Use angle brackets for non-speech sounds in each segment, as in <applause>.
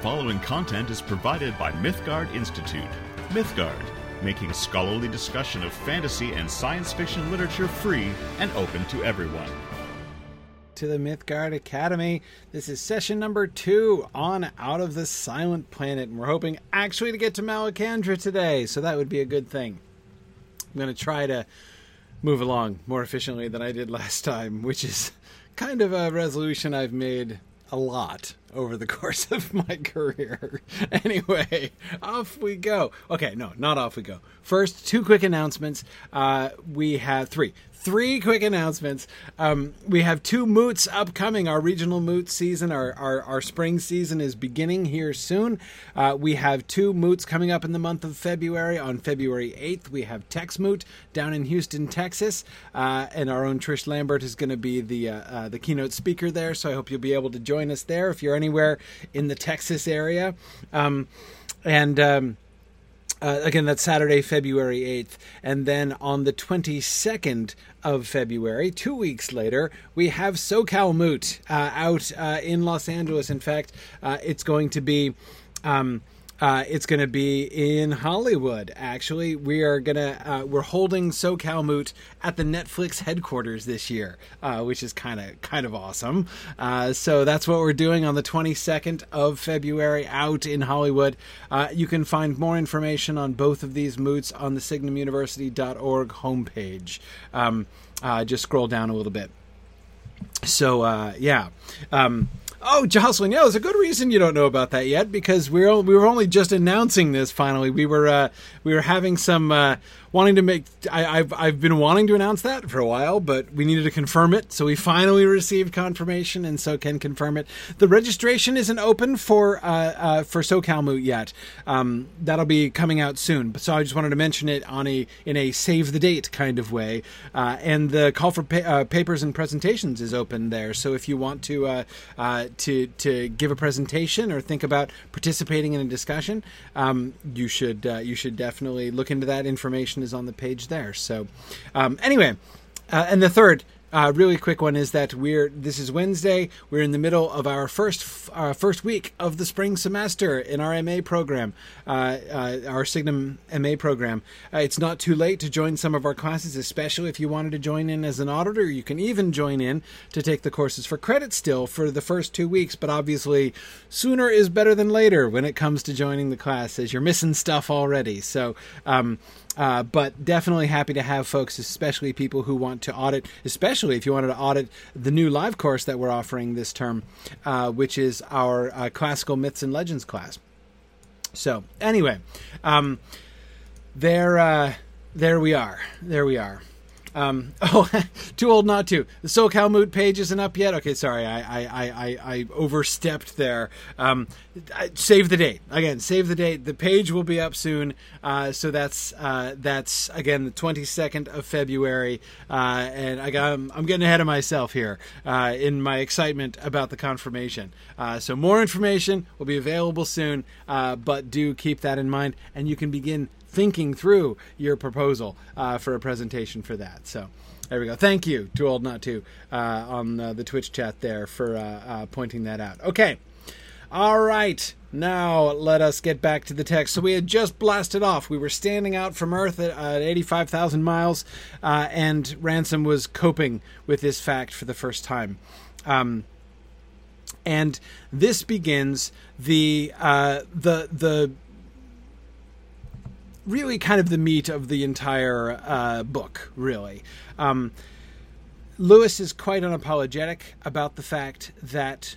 following content is provided by Mythgard Institute. Mythgard, making scholarly discussion of fantasy and science fiction literature free and open to everyone. To the Mythgard Academy. This is session number two on Out of the Silent Planet, and we're hoping actually to get to Malacandra today, so that would be a good thing. I'm going to try to move along more efficiently than I did last time, which is kind of a resolution I've made a lot over the <laughs> course of my career. <laughs> anyway, off we go. Okay, no, not off we go. First, two quick announcements. Uh, we have three three quick announcements. Um, we have two moots upcoming. Our regional moot season, our, our, our spring season is beginning here soon. Uh, we have two moots coming up in the month of February. On February 8th, we have Tex Moot down in Houston, Texas. Uh, and our own Trish Lambert is going to be the, uh, uh, the keynote speaker there. So I hope you'll be able to join us there if you're anywhere in the Texas area. Um, and. Um, uh, again, that's Saturday, February 8th. And then on the 22nd of February, two weeks later, we have SoCal Moot uh, out uh, in Los Angeles. In fact, uh, it's going to be. Um, uh, it's going to be in Hollywood. Actually, we are gonna uh, we're holding SoCal Moot at the Netflix headquarters this year, uh, which is kind of kind of awesome. Uh, so that's what we're doing on the 22nd of February out in Hollywood. Uh, you can find more information on both of these moots on the Signumuniversity.org homepage. Um, uh, just scroll down a little bit. So yeah. Um, Oh, Jocelyn, yeah, there's a good reason you don't know about that yet because we're we were only just announcing this. Finally, we were uh, we were having some uh, wanting to make. I, have I've been wanting to announce that for a while, but we needed to confirm it. So we finally received confirmation, and so can confirm it. The registration isn't open for uh, uh, for SoCal Moot yet. Um, that'll be coming out soon. So I just wanted to mention it on a in a save the date kind of way. Uh, and the call for pa- uh, papers and presentations is open there. So if you want to uh, uh, to to give a presentation or think about participating in a discussion, um, you should you should definitely look into that information is on the page there. So, um, anyway, uh, and the third uh, really quick one is that we're this is Wednesday. We're in the middle of our first uh, first week of the spring semester in our MA program, uh, uh our Signum MA program. Uh, it's not too late to join some of our classes, especially if you wanted to join in as an auditor. You can even join in to take the courses for credit still for the first two weeks. But obviously, sooner is better than later when it comes to joining the class, as you're missing stuff already. So. Um, uh, but definitely happy to have folks, especially people who want to audit, especially if you wanted to audit the new live course that we're offering this term, uh, which is our uh, classical myths and legends class. So anyway, um, there, uh, there we are. There we are. Um, <laughs> oh, <laughs> too old not to. The SoCal Moot page isn't up yet. Okay, sorry, I I, I, I overstepped there. Um, save the date again. Save the date. The page will be up soon. Uh, so that's uh, that's again the twenty second of February. Uh, and I got I'm, I'm, getting ahead of myself here uh, in my excitement about the confirmation. Uh, so more information will be available soon. Uh, but do keep that in mind, and you can begin thinking through your proposal uh, for a presentation for that. So there we go. Thank you, Too Old Not To, uh, on uh, the Twitch chat there for uh, uh, pointing that out. Okay. All right. Now let us get back to the text. So we had just blasted off. We were standing out from Earth at, at 85,000 miles, uh, and Ransom was coping with this fact for the first time. Um, and this begins the the the really kind of the meat of the entire uh, book, really. Um, Lewis is quite unapologetic about the fact that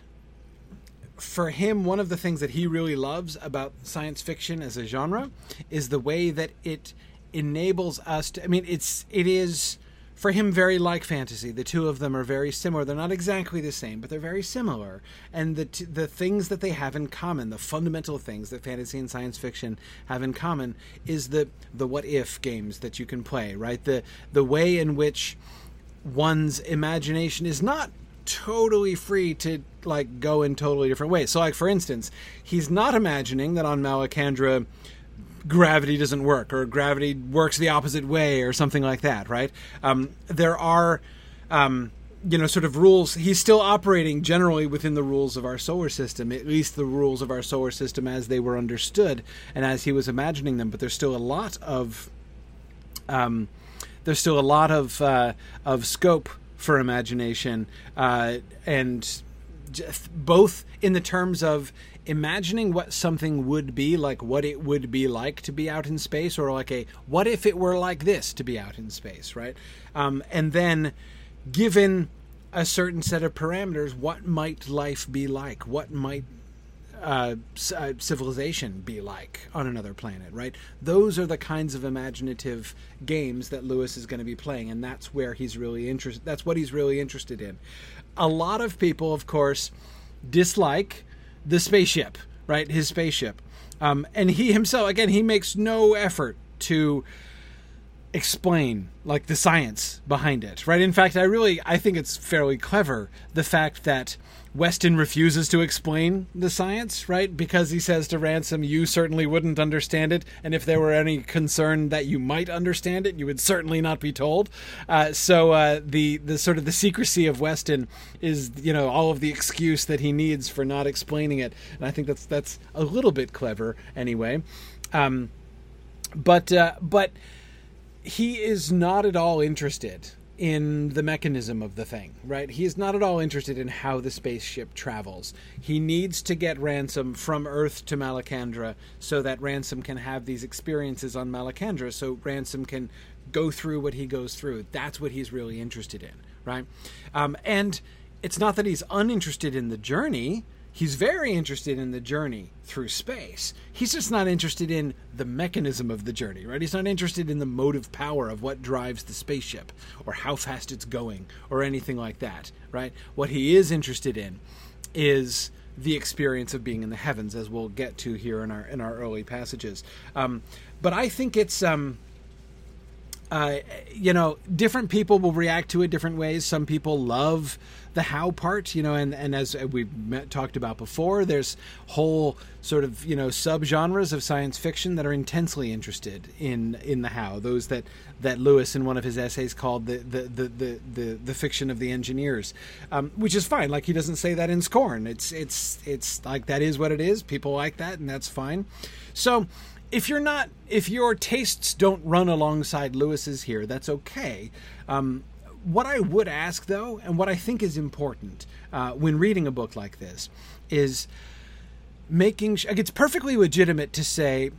for him, one of the things that he really loves about science fiction as a genre is the way that it enables us to. I mean, it's it is for him very like fantasy. The two of them are very similar. They're not exactly the same, but they're very similar. And the t- the things that they have in common, the fundamental things that fantasy and science fiction have in common, is the the what if games that you can play. Right, the the way in which one's imagination is not totally free to like go in totally different ways. So, like for instance, he's not imagining that on Malacandra gravity doesn't work or gravity works the opposite way or something like that, right? Um, there are. Um, you know, sort of rules. He's still operating generally within the rules of our solar system, at least the rules of our solar system as they were understood and as he was imagining them. But there's still a lot of, um, there's still a lot of uh, of scope for imagination, uh, and both in the terms of imagining what something would be like, what it would be like to be out in space, or like a what if it were like this to be out in space, right? Um, and then given a certain set of parameters, what might life be like? What might uh, uh, civilization be like on another planet, right? Those are the kinds of imaginative games that Lewis is going to be playing, and that's where he's really interested. That's what he's really interested in. A lot of people, of course, dislike the spaceship, right? His spaceship, um, and he himself, again, he makes no effort to explain like the science behind it right in fact i really i think it's fairly clever the fact that weston refuses to explain the science right? Because he says to ransom you certainly wouldn't understand it and if there were any concern that you might understand it you would certainly not be told. Uh, so uh, the the sort of the secrecy of weston is you know all of the excuse that he needs for not explaining it. And i think that's that's a little bit clever anyway. Um, but uh, but he is not at all interested in the mechanism of the thing, right? He is not at all interested in how the spaceship travels. He needs to get Ransom from Earth to Malacandra so that Ransom can have these experiences on Malacandra so Ransom can go through what he goes through. That's what he's really interested in, right? Um, and it's not that he's uninterested in the journey he's very interested in the journey through space. He's just not interested in the mechanism of the journey, right? He's not interested in the motive power of what drives the spaceship or how fast it's going or anything like that, right? What he is interested in is the experience of being in the heavens, as we'll get to here in our in our early passages. Um, but I think it's. Um, uh, you know, different people will react to it different ways. Some people love the how part, you know, and, and as we talked about before, there's whole sort of you know subgenres of science fiction that are intensely interested in in the how. Those that that Lewis in one of his essays called the the the the, the, the fiction of the engineers, um, which is fine. Like he doesn't say that in scorn. It's it's it's like that is what it is. People like that, and that's fine. So if you're not if your tastes don't run alongside Lewis's here, that's okay. Um, what I would ask, though, and what I think is important uh, when reading a book like this, is making. Sh- it's perfectly legitimate to say,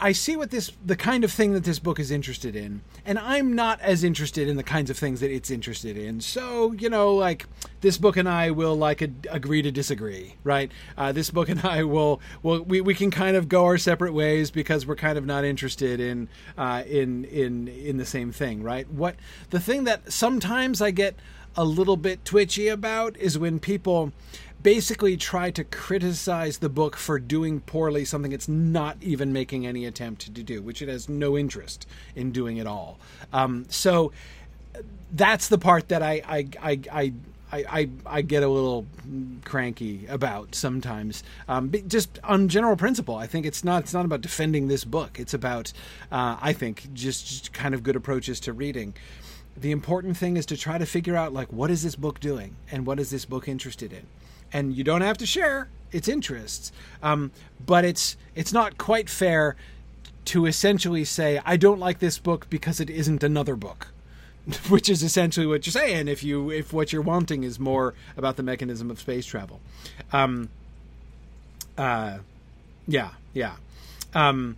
I see what this the kind of thing that this book is interested in, and I'm not as interested in the kinds of things that it's interested in. So you know, like this book and I will like a, agree to disagree, right? Uh, this book and I will will we, we can kind of go our separate ways because we're kind of not interested in uh, in in in the same thing, right? What the thing that sometimes I get a little bit twitchy about is when people basically try to criticize the book for doing poorly something it's not even making any attempt to do, which it has no interest in doing at all. Um, so that's the part that I I, I, I I, I, get a little cranky about sometimes. Um, just on general principle, I think it's not it's not about defending this book. It's about uh, I think just, just kind of good approaches to reading. The important thing is to try to figure out like what is this book doing and what is this book interested in and you don't have to share its interests. Um, but it's it's not quite fair to essentially say I don't like this book because it isn't another book, <laughs> which is essentially what you're saying. If you if what you're wanting is more about the mechanism of space travel, um, uh, yeah, yeah. Um,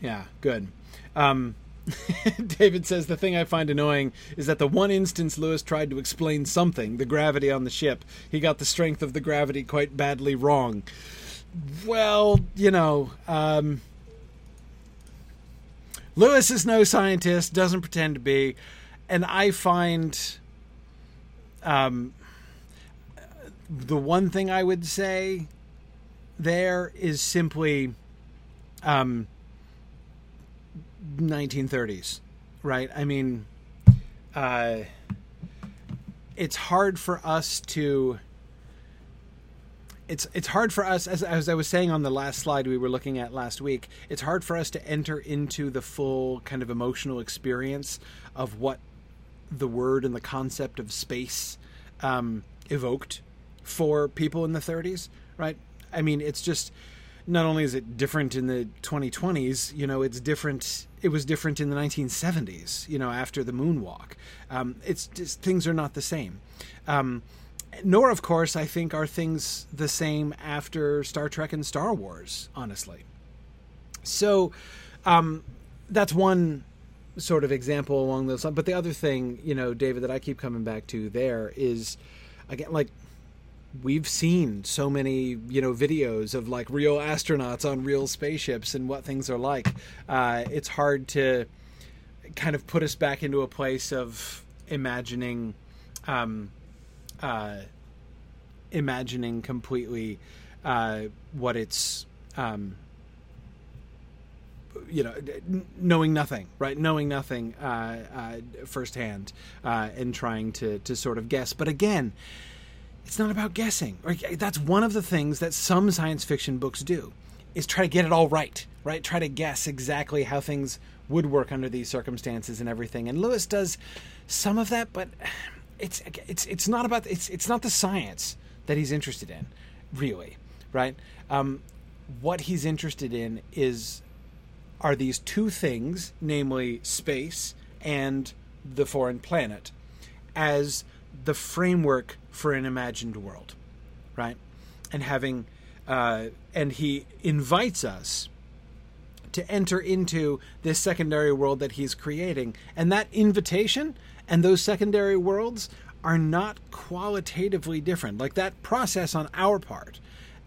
yeah, good. Um, <laughs> David says the thing I find annoying is that the one instance Lewis tried to explain something, the gravity on the ship, he got the strength of the gravity quite badly wrong. Well, you know, um, Lewis is no scientist, doesn't pretend to be, and I find um, the one thing I would say there is simply um, 1930s, right? I mean, uh, it's hard for us to it's it's hard for us as as I was saying on the last slide we were looking at last week. It's hard for us to enter into the full kind of emotional experience of what the word and the concept of space um, evoked for people in the 30s, right? I mean, it's just not only is it different in the 2020s, you know, it's different. It was different in the 1970s, you know, after the moonwalk. Um, it's just things are not the same. Um, nor, of course, I think are things the same after Star Trek and Star Wars. Honestly, so um, that's one sort of example along those lines. But the other thing, you know, David, that I keep coming back to there is again like we've seen so many you know videos of like real astronauts on real spaceships and what things are like. Uh, it's hard to kind of put us back into a place of imagining um, uh, imagining completely uh, what it's um, you know knowing nothing right? Knowing nothing uh, uh, firsthand uh, and trying to to sort of guess. But again it's not about guessing. That's one of the things that some science fiction books do is try to get it all right, right? Try to guess exactly how things would work under these circumstances and everything. And Lewis does some of that, but it's it's it's not about it's it's not the science that he's interested in, really, right? Um, what he's interested in is are these two things, namely space and the foreign planet, as the framework for an imagined world, right? And having, uh, and he invites us to enter into this secondary world that he's creating. And that invitation and those secondary worlds are not qualitatively different. Like that process on our part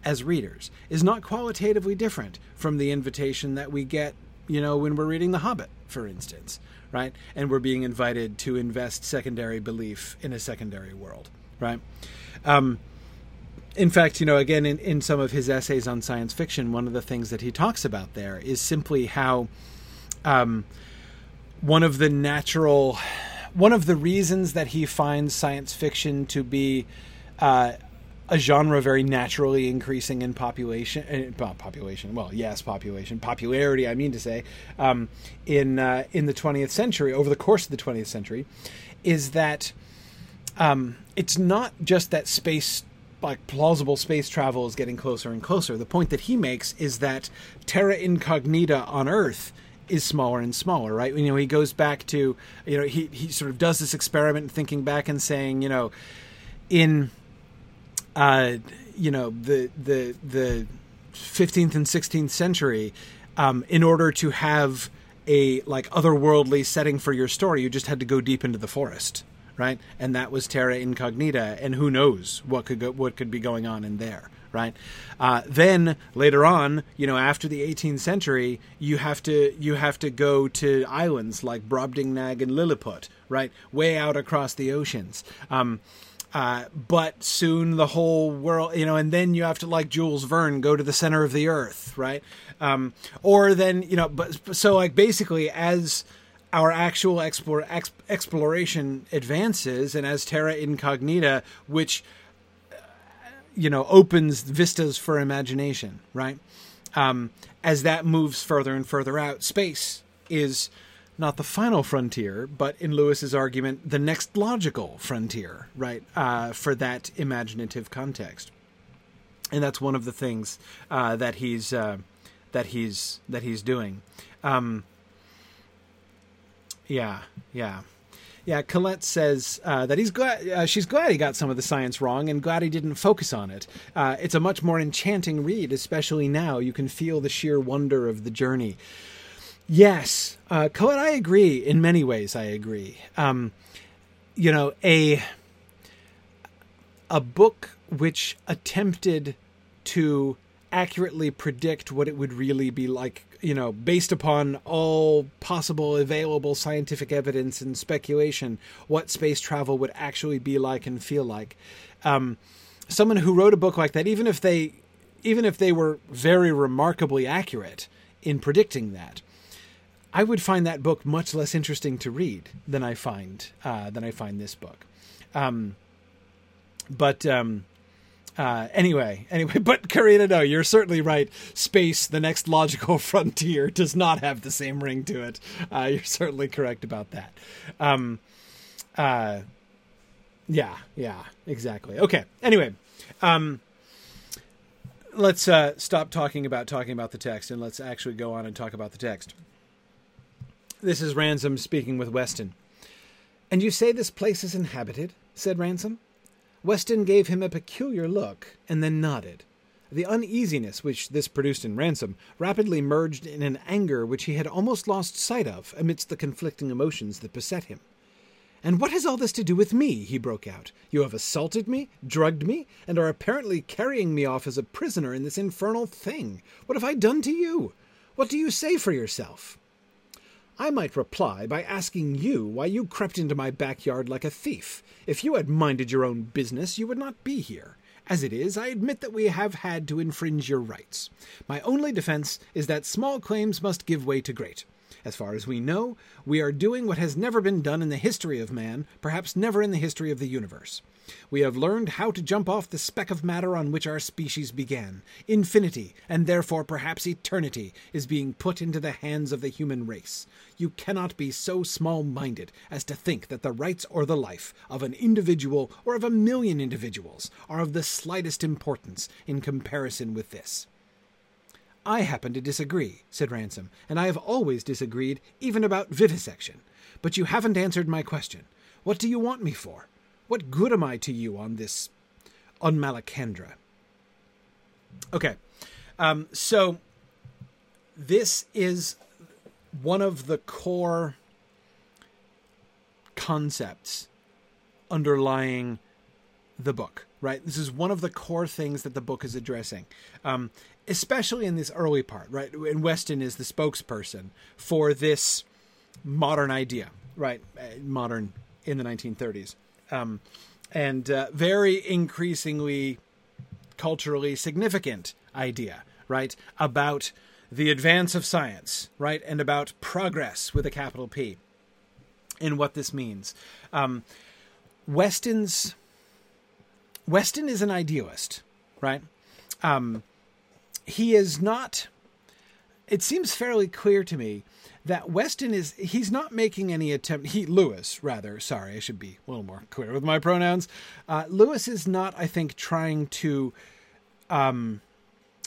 as readers is not qualitatively different from the invitation that we get, you know, when we're reading The Hobbit, for instance right? And we're being invited to invest secondary belief in a secondary world, right? Um, in fact, you know, again, in, in some of his essays on science fiction, one of the things that he talks about there is simply how um, one of the natural, one of the reasons that he finds science fiction to be uh, a genre very naturally increasing in population, uh, population. Well, yes, population, popularity. I mean to say, um, in uh, in the 20th century, over the course of the 20th century, is that um, it's not just that space, like plausible space travel, is getting closer and closer. The point that he makes is that terra incognita on Earth is smaller and smaller, right? You know, he goes back to, you know, he he sort of does this experiment, thinking back and saying, you know, in uh, you know the the the 15th and 16th century um, in order to have a like otherworldly setting for your story you just had to go deep into the forest right? And that was terra incognita and who knows what could go, what could be going on in there right? Uh, then later on you know after the 18th century you have to you have to go to islands like brobdingnag and lilliput right? Way out across the oceans. Um, uh, but soon the whole world, you know, and then you have to, like Jules Verne, go to the center of the earth, right? Um, or then, you know, but so like basically as our actual explore, ex, exploration advances and as Terra Incognita, which, uh, you know, opens vistas for imagination, right? Um, as that moves further and further out, space is not the final frontier, but in Lewis's argument, the next logical frontier, right, uh, for that imaginative context. And that's one of the things uh, that he's uh, that he's that he's doing. Um, yeah, yeah. Yeah, Colette says uh, that he's glad uh, she's glad he got some of the science wrong and glad he didn't focus on it. Uh, it's a much more enchanting read, especially now. You can feel the sheer wonder of the journey. Yes, uh, Colette, I agree. In many ways, I agree. Um, you know, a a book which attempted to accurately predict what it would really be like, you know, based upon all possible available scientific evidence and speculation, what space travel would actually be like and feel like. Um, someone who wrote a book like that, even if they, even if they were very remarkably accurate in predicting that, I would find that book much less interesting to read than I find uh, than I find this book. Um, but um, Uh, anyway, anyway, <laughs> but Karina, no, you're certainly right. Space, the next logical <laughs> frontier, does not have the same ring to it. Uh, you're certainly correct about that. Um, uh, yeah, yeah, exactly. Okay. Anyway, um, let's uh, stop talking about talking about the text and let's actually go on and talk about the text. This is Ransom speaking with Weston. And you say this place is inhabited? said Ransom. Weston gave him a peculiar look and then nodded. The uneasiness which this produced in Ransom rapidly merged in an anger which he had almost lost sight of amidst the conflicting emotions that beset him. And what has all this to do with me? he broke out. You have assaulted me, drugged me, and are apparently carrying me off as a prisoner in this infernal thing. What have I done to you? What do you say for yourself? I might reply by asking you why you crept into my backyard like a thief. If you had minded your own business, you would not be here. As it is, I admit that we have had to infringe your rights. My only defense is that small claims must give way to great. As far as we know, we are doing what has never been done in the history of man, perhaps never in the history of the universe. We have learned how to jump off the speck of matter on which our species began. Infinity, and therefore perhaps eternity, is being put into the hands of the human race. You cannot be so small minded as to think that the rights or the life of an individual or of a million individuals are of the slightest importance in comparison with this. I happen to disagree, said Ransom, and I have always disagreed, even about vivisection. But you haven't answered my question. What do you want me for? What good am I to you on this, on Malacandra? Okay, um, so this is one of the core concepts underlying the book, right? This is one of the core things that the book is addressing, um, especially in this early part, right? And Weston is the spokesperson for this modern idea, right? Uh, modern in the 1930s um, and uh, very increasingly culturally significant idea, right? About the advance of science, right? And about progress with a capital P and what this means. Um, Weston's Weston is an idealist, right? Um, he is not. It seems fairly clear to me that Weston is he's not making any attempt. He Lewis rather. Sorry, I should be a little more clear with my pronouns. Uh, Lewis is not, I think, trying to um,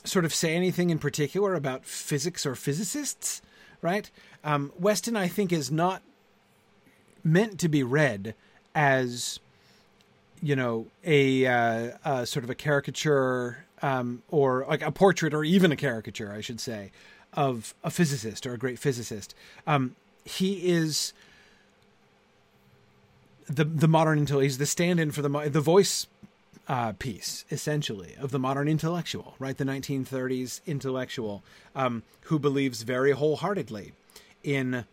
sort of say anything in particular about physics or physicists. Right? Um, Weston, I think, is not meant to be read as you know a, uh, a sort of a caricature um, or like a portrait or even a caricature, I should say, of a physicist or a great physicist. Um, he is the the modern intellectual. He's the stand-in for the the voice uh, piece, essentially, of the modern intellectual, right? The 1930s intellectual um, who believes very wholeheartedly in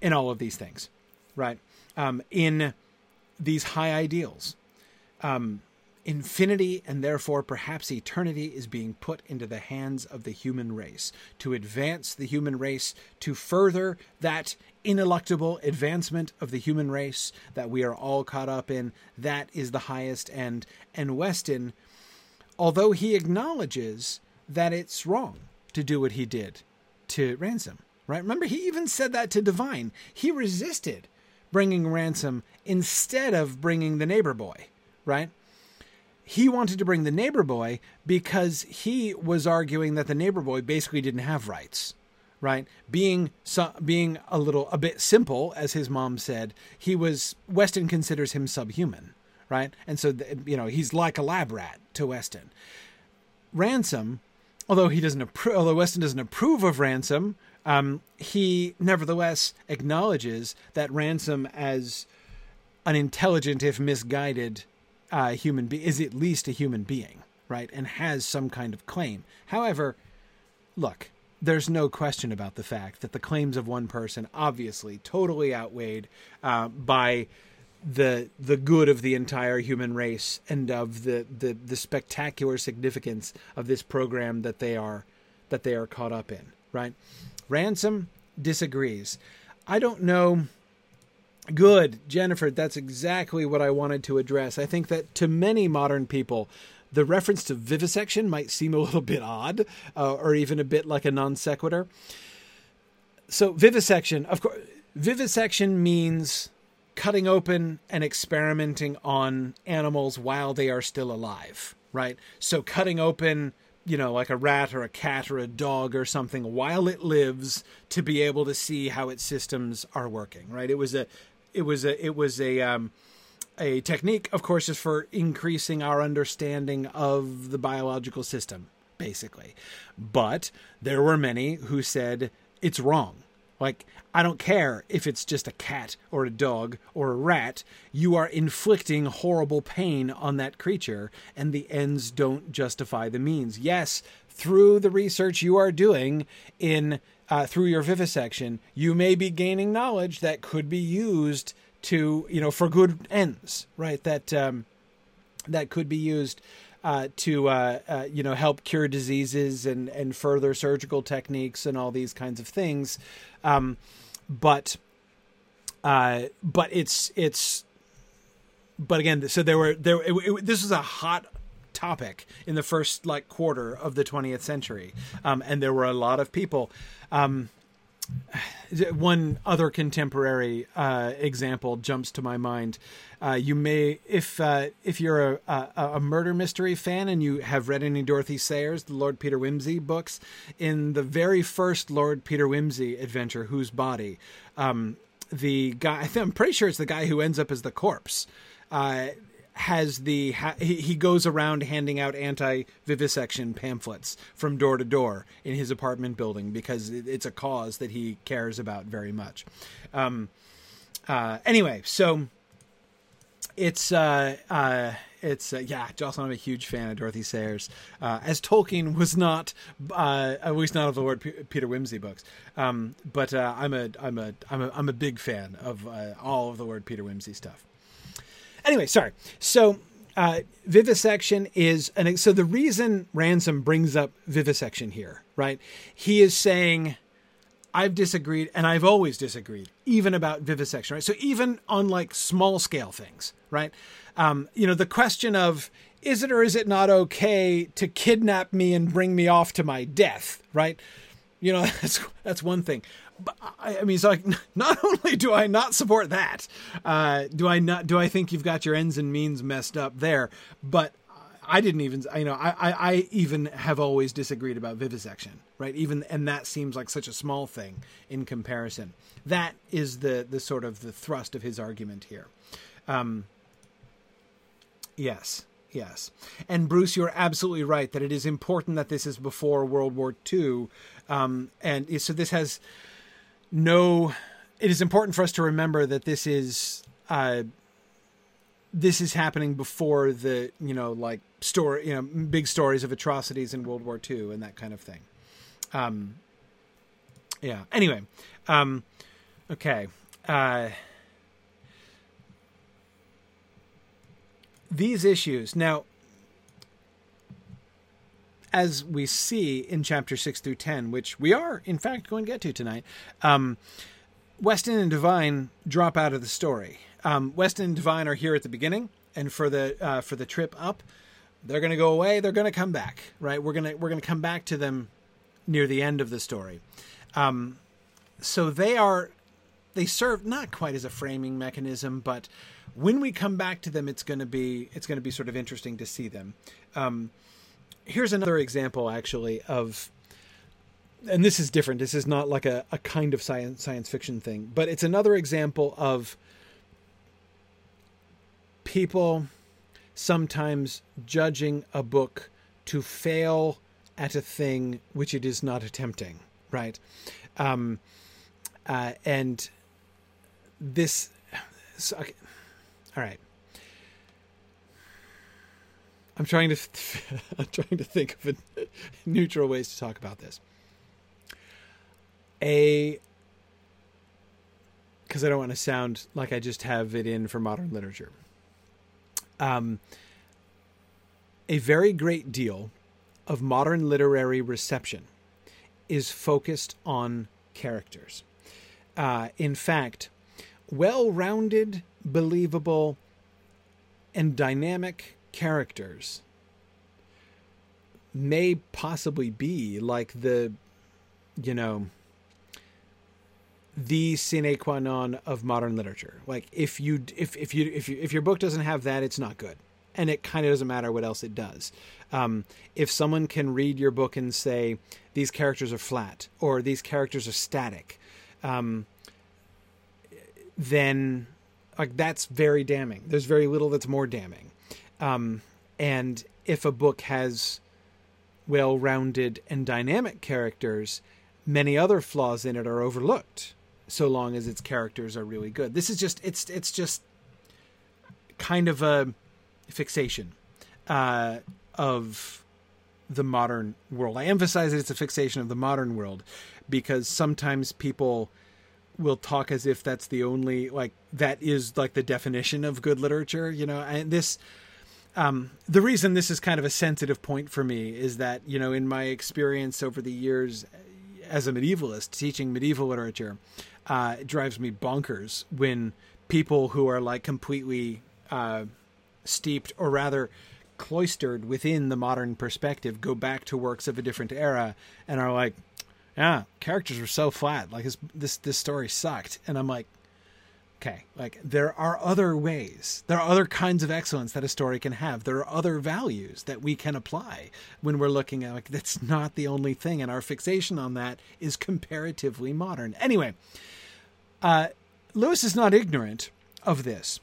in all of these things, right? Um, in these high ideals. Um, Infinity and therefore perhaps eternity is being put into the hands of the human race to advance the human race, to further that ineluctable advancement of the human race that we are all caught up in. That is the highest end. And Weston, although he acknowledges that it's wrong to do what he did to Ransom, right? Remember, he even said that to Devine. He resisted bringing Ransom instead of bringing the neighbor boy, right? He wanted to bring the neighbor boy because he was arguing that the neighbor boy basically didn't have rights right? Being being a little a bit simple as his mom said he was weston considers him subhuman right? And so you know he's like a lab rat to weston. Ransom although he doesn't approve although weston doesn't approve of ransom um, he nevertheless acknowledges that ransom as an intelligent if misguided uh, human be- is at least a human being, right, and has some kind of claim. However, look, there's no question about the fact that the claims of one person obviously totally outweighed uh, by the the good of the entire human race and of the, the the spectacular significance of this program that they are that they are caught up in right ransom disagrees i don't know Good, Jennifer. That's exactly what I wanted to address. I think that to many modern people, the reference to vivisection might seem a little <laughs> bit odd, uh, or even a bit like a non sequitur. So, vivisection, of course, vivisection means cutting open and experimenting on animals while they are still alive, right? So, cutting open you know, like a rat or a cat or a dog or something while it lives to be able to see how its systems are working, right? It was a, it was a, it was a, um, a technique, of course, is for increasing our understanding of the biological system, basically. But there were many who said it's wrong. Like, I don't care if it's just a cat or a dog or a rat, you are inflicting horrible pain on that creature, and the ends don't justify the means. Yes, through the research you are doing in uh, through your vivisection, you may be gaining knowledge that could be used to, you know, for good ends, right? That um, that could be used uh, to uh, uh, you know help cure diseases and and further surgical techniques and all these kinds of things. Um, but uh, but it's it's but again, so there were there. It, it, this was a hot topic in the first like quarter of the 20th century, um, and there were a lot of people. Um, <sighs> one other contemporary uh, example jumps to my mind. Uh, you may, if uh, if you're a, a, a, murder mystery fan and you have read any Dorothy Sayers, the Lord Peter Wimsey books, in the very first Lord Peter Wimsey adventure, Whose Body, um, the guy, <laughs> I'm pretty sure it's the guy who ends up as the corpse. Uh, has the he goes around handing out anti vivisection pamphlets from door to door in his apartment building because it's a cause that he cares about very much. Um, uh, anyway, so it's uh, uh, it's uh, yeah, Jocelyn. I'm a huge fan of Dorothy Sayers. Uh, as Tolkien was not, uh, at least not of the Lord P- Peter Wimsey books. Um, but uh, I'm a I'm a I'm a I'm a big fan of uh, all of the Lord Peter Wimsey stuff. Anyway, sorry. So uh, vivisection is an so the reason Ransom brings up vivisection here, right? He is saying I've disagreed and I've always disagreed, even about vivisection, right? So even on like small scale things, right? Um, you know, the question of is it or is it not okay to kidnap me and bring me off to my death, right? You know, <laughs> that's that's one thing. I, mean, it's <laughs> like not only do I not support that, uh, do I not do I think you've got your ends and means messed up there, but I didn't even, you know, I, I, I, even have always disagreed about vivisection, right? Even, and that seems like such a small thing in comparison. That is the, the sort of the thrust of his argument here. Um, yes, yes. And Bruce, you're absolutely right that it is important that this is before World War II. Um, and so this has no, it is important for us to remember that this is, uh, this is happening before the you know like story you know big stories of atrocities in World War II and that kind of thing. Um, yeah. Anyway, um, okay. Uh, these issues now, as we see in chapter six through ten, which we are in fact going to get to tonight, um, Weston and Devine drop out of the story um, Weston and Devine are here at the beginning, and for the uh, for the trip up, they're going to go away. They're going to come back, right? We're gonna we're gonna come back to them near the end of the story. Um, so they are they serve not quite as a framing mechanism, but when we come back to them, it's going to be it's going to be sort of interesting to see them. Um, here's another example, actually, of and this is different. This is not like a, a kind of science science fiction thing, but it's another example of people sometimes judging a book to fail at a thing which it is not attempting, right? Um, uh, and this, so, okay. all right. I'm trying to <laughs> I'm trying to think of a, neutral ways to talk about this. A because I don't want to sound like I just have it in for modern literature um, a very great deal of modern literary reception is focused on characters. Uh, in fact, well rounded, believable, and dynamic characters may possibly be like the, you know, the sine qua non of modern literature. Like if you if if you if you if your book doesn't have that, it's not good, and it kind of doesn't matter what else it does. Um, if someone can read your book and say these characters are flat or these characters are static, um, then like that's very damning. There's very little that's more damning. Um, and if a book has well-rounded and dynamic characters, many other flaws in it are overlooked so long as its characters are really good. This is just it's it's just kind of a fixation uh, of the modern world. I emphasize that it's a fixation of the modern world because sometimes people will talk as if that's the only like that is like the definition of good literature, you know. And this um, the reason this is kind of a sensitive point for me is that you know in my experience over the years as a medievalist teaching medieval literature uh, it drives me bonkers when people who are like completely uh, steeped or rather cloistered within the modern perspective go back to works of a different era and are like yeah characters were so flat. Like this this, this story sucked. And i'm like okay like there are other ways. There are other kinds of excellence that a story can have. There are other values that we can apply when we're looking at like that's not the only thing and our fixation on that is comparatively modern. Anyway uh, lewis is not ignorant of this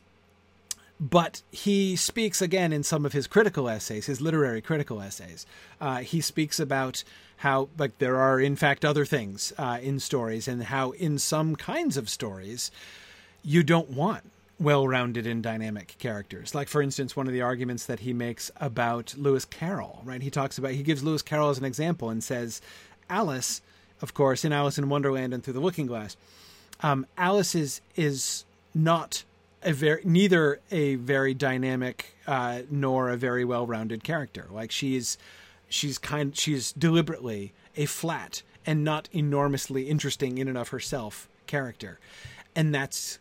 but he speaks again in some of his critical essays, his literary critical essays. Uh, he speaks about how, like, there are in fact other things uh, in stories, and how in some kinds of stories, you don't want well-rounded and dynamic characters. Like, for instance, one of the arguments that he makes about Lewis Carroll, right? He talks about he gives Lewis Carroll as an example and says, Alice, of course, in Alice in Wonderland and Through the Looking Glass, um, Alice is is not a very neither a very dynamic uh, nor a very well-rounded character. Like she's she's kind she's deliberately a flat and not enormously interesting in and of herself character, and that's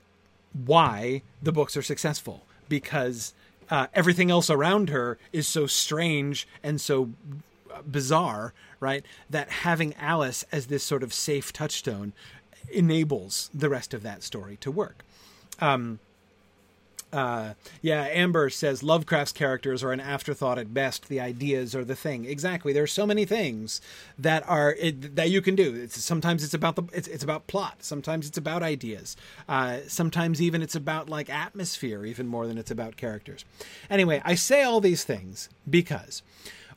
why the books are successful because uh, everything else around her is so strange and so bizarre, right? That having Alice as this sort of safe touchstone enables the rest of that story to work. Um, uh, yeah, Amber says Lovecraft's characters are an afterthought at best. The ideas are the thing. Exactly. There are so many things that are it, that you can do. It's, sometimes it's about the it's, it's about plot. Sometimes it's about ideas. Uh, sometimes even it's about like atmosphere, even more than it's about characters. Anyway, I say all these things because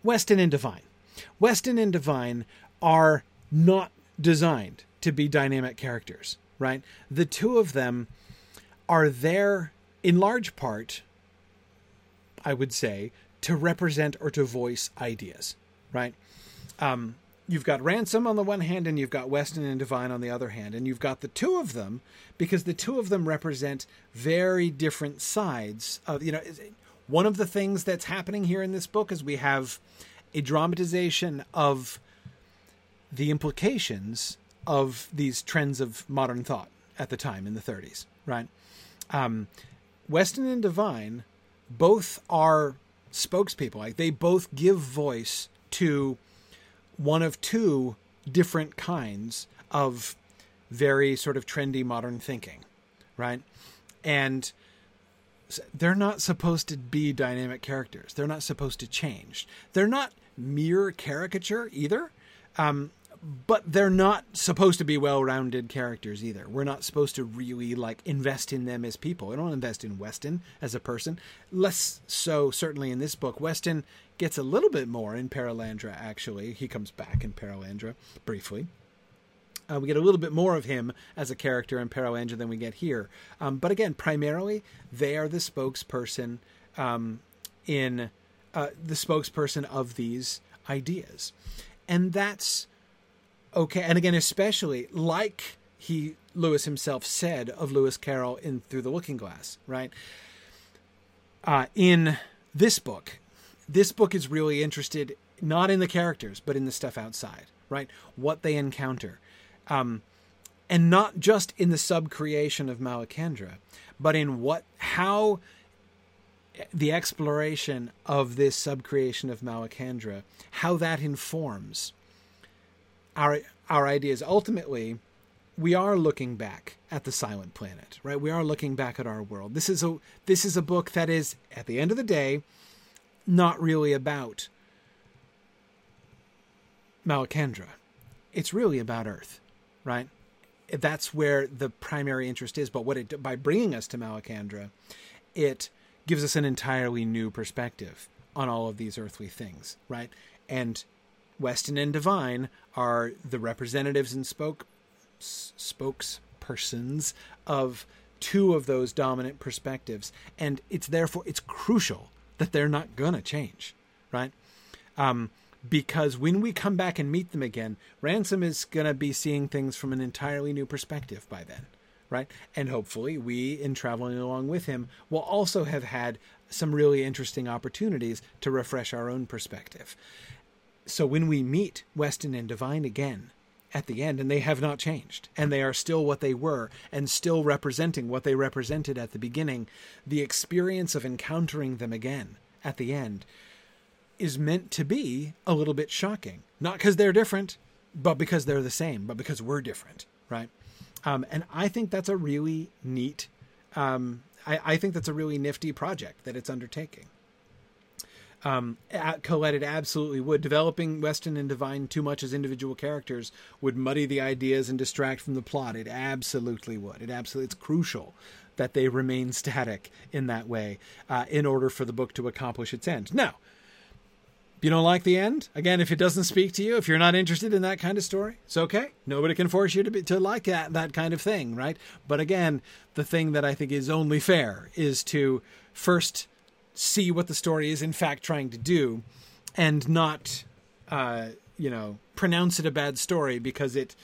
Weston and Devine, Weston and Devine are not designed to be dynamic characters. Right? The two of them are there in large part, I would say, to represent or to voice ideas, right? Um, you've got Ransom on the one hand, and you've got Weston and Devine on the other hand, and you've got the two of them because the two of them represent very different sides of you know. One of the things that's happening here in this book is we have a dramatization of the implications of these trends of modern thought at the time in the 30s, right? Um, Weston and Devine both are spokespeople. Like they both give voice to one of two different kinds of very sort of trendy modern thinking, right? And they're not supposed to be dynamic characters. They're not supposed to change. They're not mere caricature either. Um, but they're not supposed to be well-rounded characters either. We're not supposed to really like invest in them as people. I don't invest in Weston as a person. Less so certainly in this book. Weston gets a little bit more in Perelandra actually. He comes back in Perelandra briefly. Uh, we get a little bit more of him as a character in Perelandra than we get here. Um, but again, primarily they are the spokesperson um, in uh, the spokesperson of these ideas, and that's okay and again especially like he lewis himself said of lewis carroll in through the looking glass right? Uh, in this book this book is really interested not in the characters but in the stuff outside right? What they encounter. Um, and not just in the sub creation of malacandra but in what how the exploration of this subcreation of Malacandra, how that informs our our ideas. Ultimately, we are looking back at the silent planet, right? We are looking back at our world. This is a this is a book that is, at the end of the day, not really about Malacandra It's really about Earth, right? That's where the primary interest is. But what it by bringing us to Malacandra it gives us an entirely new perspective on all of these earthly things, right? And Weston and Devine are the representatives and spoke spokespersons of two of those dominant perspectives, and it's therefore it's crucial that they're not gonna change, right? Um, because when we come back and meet them again, Ransom is gonna be seeing things from an entirely new perspective by then, right? And hopefully, we, in traveling along with him, will also have had some really interesting opportunities to refresh our own perspective. So when we meet Weston and Devine again, at the end, and they have not changed, and they are still what they were, and still representing what they represented at the beginning. The experience of encountering them again at the end is meant to be a little bit shocking, not because they're different, but because they're the same, but because we're different, right? Um, and I think that's a really neat. Um, I, I think that's a really nifty project that it's undertaking. Um, Colette, it absolutely would. Developing Weston and Devine too much as individual characters would muddy the ideas and distract from the plot. It absolutely would. It absolutely, it's crucial that they remain static in that way uh, in order for the book to accomplish its end. Now, if you don't like the end, again, if it doesn't speak to you, if you're not interested in that kind of story, it's okay. Nobody can force you to be, to like that that kind of thing, right? But again, the thing that I think is only fair is to first see what the story is in fact trying to do and not uh, you know pronounce it a bad story because it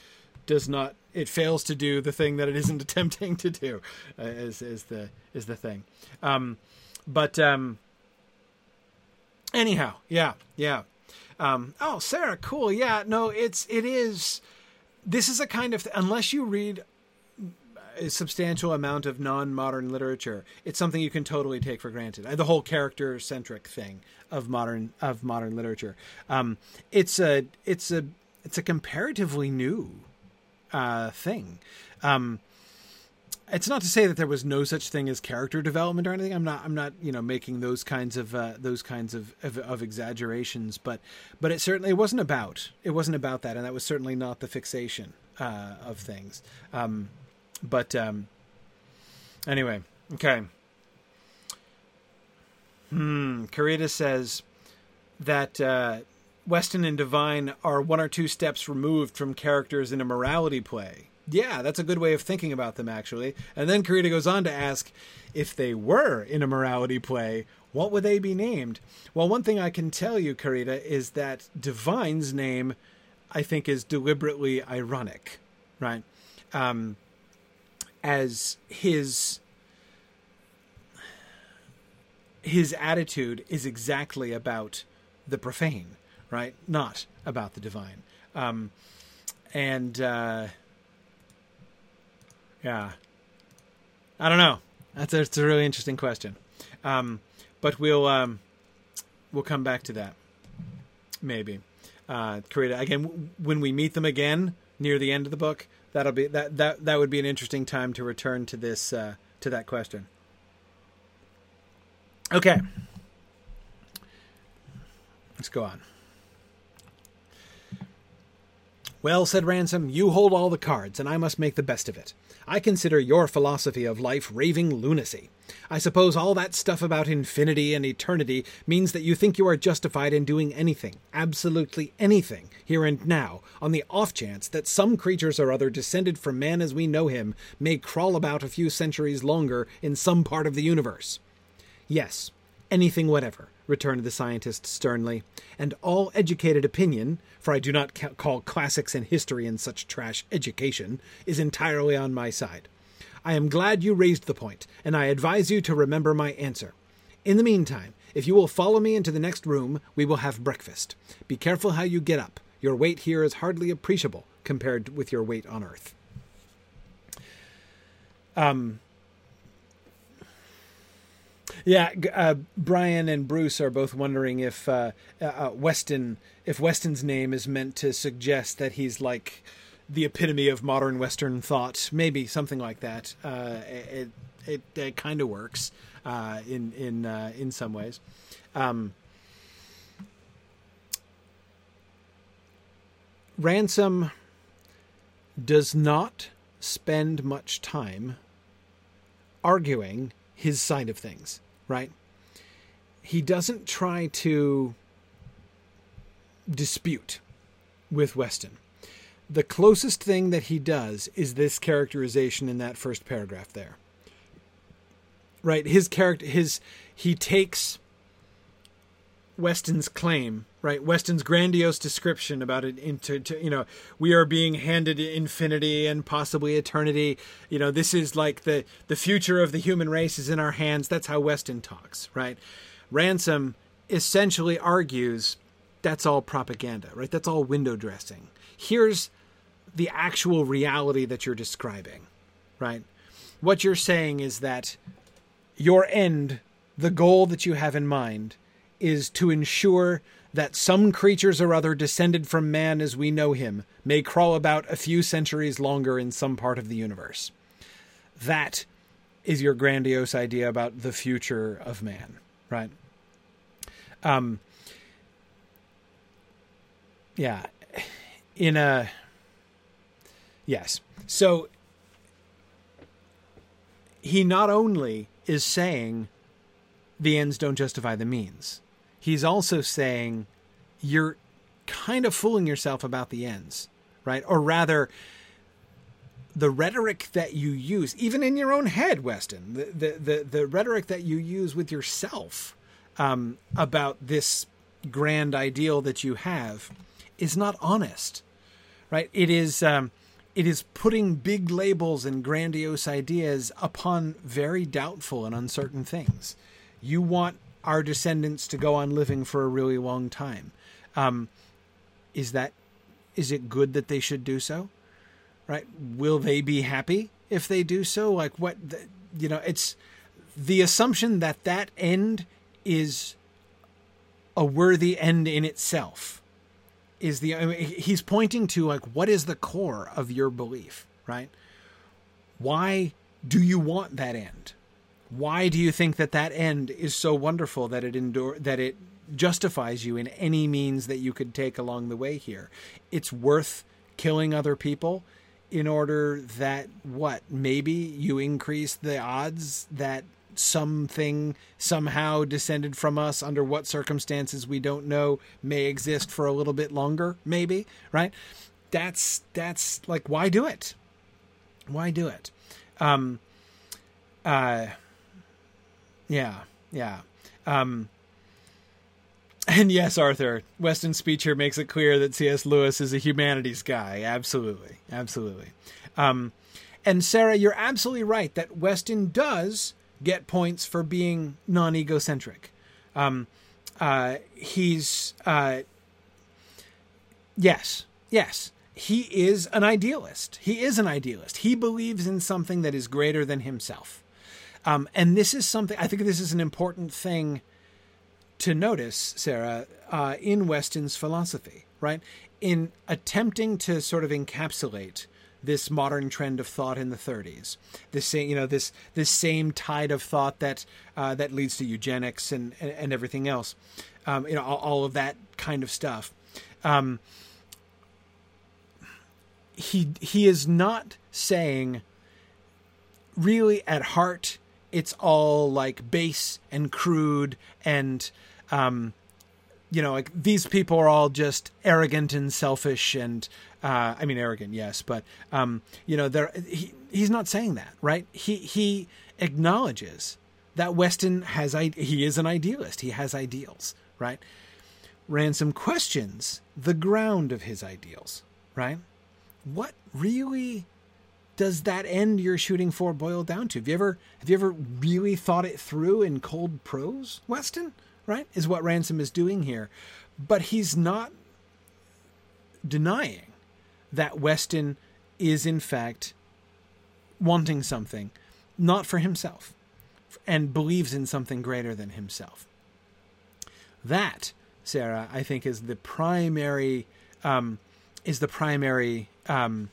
does not it fails to do the thing that it isn't <laughs> attempting to do uh, is is the is the thing. Um, but um, anyhow yeah yeah. Um, oh sarah cool. Yeah no it's it is this is a kind of th- unless you read a substantial amount of non-modern literature, it's something you can totally take for granted. The whole character-centric thing of modern of modern literature. Um, it's a it's a it's a comparatively new uh, thing. Um, it's not to say that there was no such thing as character development or anything. I'm not. I'm not. You know, making those kinds of uh, those kinds of, of, of exaggerations. But but it certainly wasn't about. It wasn't about that, and that was certainly not the fixation uh, of things. Um, but um, anyway, okay. Hmm. Karita says that uh, Weston and Devine are one or two steps removed from characters in a morality play. Yeah, that's a good way of thinking about them, actually. And then Karita goes on to ask if they were in a morality play, what would they be named? Well, one thing I can tell you, Karita, is that Devine's name, I think, is deliberately ironic, right? Um, as his his attitude is exactly about the profane, right? Not about the divine. Um, and uh, yeah, I don't know. That's a, that's a really interesting question. Um, but we'll um, we'll come back to that maybe. Uh, Karita again when we meet them again near the end of the book that'll be that that that would be an interesting time to return to this uh, to that question. Okay, let's go on. Well, said Ransom, you hold all the cards, and I must make the best of it. I consider your philosophy of life raving lunacy. I suppose all that stuff about infinity and eternity means that you think you are justified in doing anything, absolutely anything, here and now, on the off chance that some creatures or other descended from man as we know him may crawl about a few centuries longer in some part of the universe. Yes, anything whatever returned the scientist sternly, and all educated opinion, for I do not ca- call classics and history and such trash education, is entirely on my side. I am glad you raised the point, and I advise you to remember my answer. In the meantime, if you will follow me into the next room, we will have breakfast. Be careful how you get up. Your weight here is hardly appreciable compared with your weight on Earth. Um, yeah, uh, Brian and Bruce are both wondering if uh, uh, Weston, if Weston's name is meant to suggest that he's like the epitome of modern Western thought, maybe something like that. Uh, it it, it kind of works uh, in in uh, in some ways. Um, Ransom does not spend much time arguing his side of things, right? He doesn't try to dispute with Weston. The closest thing that he does is this characterization in that first paragraph there. Right? His character his he takes Weston's claim, right? Weston's grandiose description about it into, to, you know, we are being handed infinity and possibly eternity. You know, this is like the the future of the human race is in our hands. That's how Weston talks, right? Ransom essentially argues that's all propaganda, right? That's all window dressing. Here's the actual reality that you're describing, right? What you're saying is that your end, the goal that you have in mind, is to ensure that some creatures or other descended from man as we know him may crawl about a few centuries longer in some part of the universe. That is your grandiose idea about the future of man, right? Um, yeah, in a yes. So he not only is saying the ends don't justify the means he's also saying you're kind of fooling yourself about the ends, right? Or rather, the rhetoric that you use, even in your own head, Weston, the the the, the rhetoric that you use with yourself um, about this grand ideal that you have, is not honest, right? It is. Um, it is putting big labels and grandiose ideas upon very doubtful and uncertain things. You want our descendants to go on living for a really long time. Um, is that is it good that they should do so? Right? Will they be happy if they do so? Like what the, you know? It's the assumption that that end is a worthy end in itself. Is the I mean, he's pointing to like what is the core of your belief, right? Why do you want that end? why do you think that that end is so wonderful that it endure that it justifies you in any means that you could take along the way here it's worth killing other people in order that what maybe you increase the odds that something somehow descended from us under what circumstances we don't know may exist for a little bit longer maybe right that's that's like why do it why do it um uh yeah, yeah. Um, and yes, Arthur, Weston's speech here makes it clear that C.S. Lewis is a humanities guy. Absolutely, absolutely. Um, and Sarah, you're absolutely right that Weston does get points for being non-egocentric. Um, uh, he's uh, yes, yes. He is an idealist. He is an idealist. He believes in something that is greater than himself. Um, and this is something, I think this is an important thing to notice, Sarah, uh, in Weston's philosophy, right? In attempting to sort of encapsulate this modern trend of thought in the 30s, this same, you know, this this same tide of thought that uh, that leads to eugenics and and, and everything else, um, you know, all, all, of that kind of stuff. Um, he he is not saying really at heart it's all like base and crude and um, you know like these people are all just arrogant and selfish and uh, I mean arrogant yes but um, you know they're he, he's not saying that right he he acknowledges that Weston has he is an idealist he has ideals right Ransom questions the ground of his ideals right what really does that end you're shooting for boil down to? Have you ever have you ever really thought it through in cold prose, Weston? Right? Is what Ransom is doing here. But he's not denying that Weston is in fact wanting something, not for himself, and believes in something greater than himself. That, Sarah, I think is the primary um, is the primary um,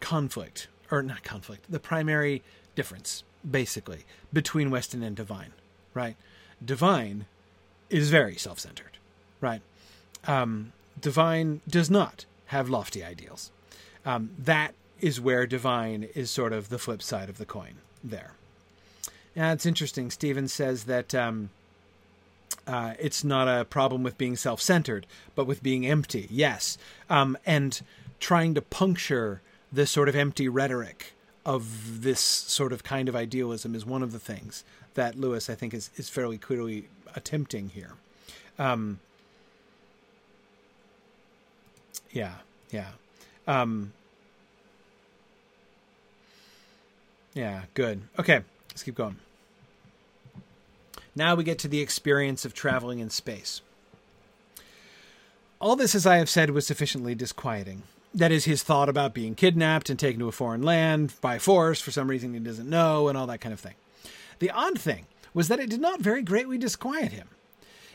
conflict, or not conflict, the primary difference, basically, between Weston and Devine, right? Devine is very self centered, right? Um, Devine does not have lofty ideals. Um, that is where Devine is sort of the flip side of the coin there. Yeah, it's interesting. Stephen says that um, uh, it's not a problem with being self centered, but with being empty. Yes. Um, and trying to puncture this sort of empty rhetoric of this sort of kind of idealism is one of the things that Lewis, I think, is, is fairly clearly attempting here. Um, yeah, yeah. Um, yeah, good. Okay, let's keep going. Now we get to the experience of traveling in space. All this, as I have said, was sufficiently disquieting. That is, his thought about being kidnapped and taken to a foreign land by force for some reason he doesn't know, and all that kind of thing. The odd thing was that it did not very greatly disquiet him.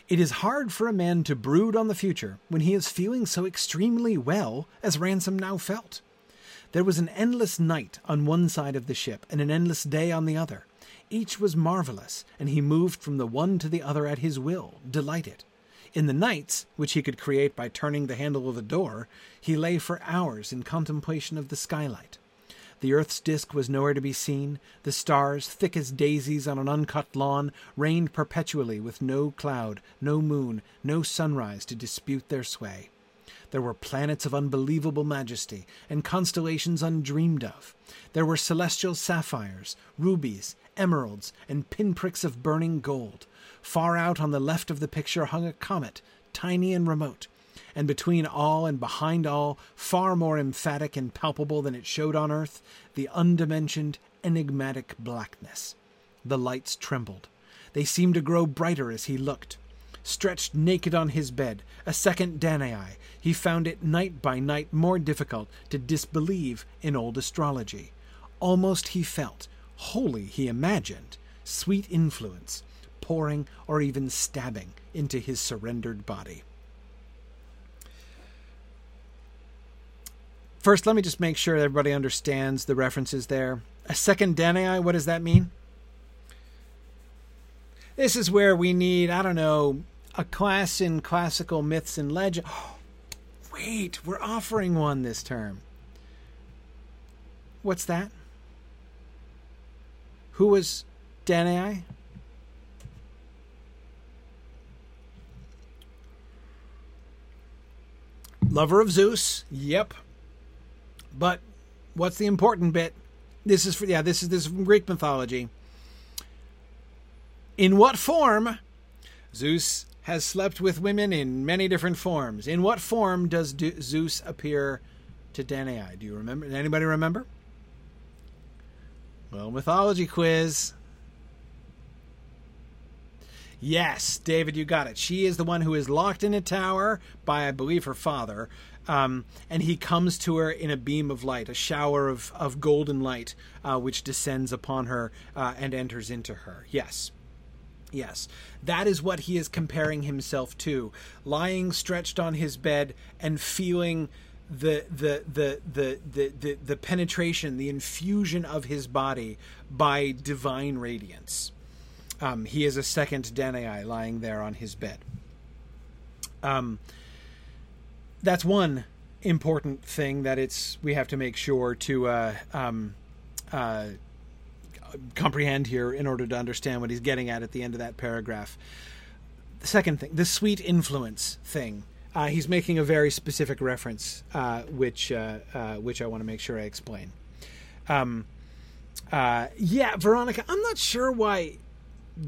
It is hard for a man to brood on the future when he is feeling so extremely well as Ransom now felt. There was an endless night on one side of the ship and an endless day on the other. Each was marvelous, and he moved from the one to the other at his will, delighted. In the nights, which he could create by turning the handle of the door, he lay for hours in contemplation of the skylight. The earth's disk was nowhere to be seen. The stars, thick as daisies on an uncut lawn, reigned perpetually with no cloud, no moon, no sunrise to dispute their sway. There were planets of unbelievable majesty and constellations undreamed of. There were celestial sapphires, rubies, emeralds, and pinpricks of burning gold. Far out on the left of the picture hung a comet, tiny and remote, and between all and behind all, far more emphatic and palpable than it showed on earth, the undimensioned, enigmatic blackness. The lights trembled. They seemed to grow brighter as he looked. Stretched naked on his bed, a second Danae, he found it night by night more difficult to disbelieve in old astrology. Almost he felt, wholly he imagined, sweet influence pouring or even stabbing into his surrendered body. First, let me just make sure everybody understands the references there. A second Danae, what does that mean? This is where we need, I don't know, a class in classical myths and legend. Oh, <gasps> wait, we're offering one this term. What's that? Who was Danae? Lover of Zeus. Yep. But what's the important bit? This is for yeah, this is this is from Greek mythology. In what form Zeus has slept with women in many different forms. In what form does Zeus appear to Danae? Do you remember? Anybody remember? Well, mythology quiz. Yes, David, you got it. She is the one who is locked in a tower by, I believe, her father. Um, and he comes to her in a beam of light, a shower of, of golden light, uh, which descends upon her uh, and enters into her. Yes. Yes, that is what he is comparing himself to, lying stretched on his bed and feeling the the the the the the, the penetration, the infusion of his body by divine radiance. Um, he is a second Danae lying there on his bed. Um, that's one important thing that it's we have to make sure to uh, um, uh, comprehend here in order to understand what he's getting at at the end of that paragraph. The second thing, the sweet influence thing. Uh, he's making a very specific reference, uh, which uh, uh which I want to make sure I explain. Um, yeah, Veronica, I'm not sure why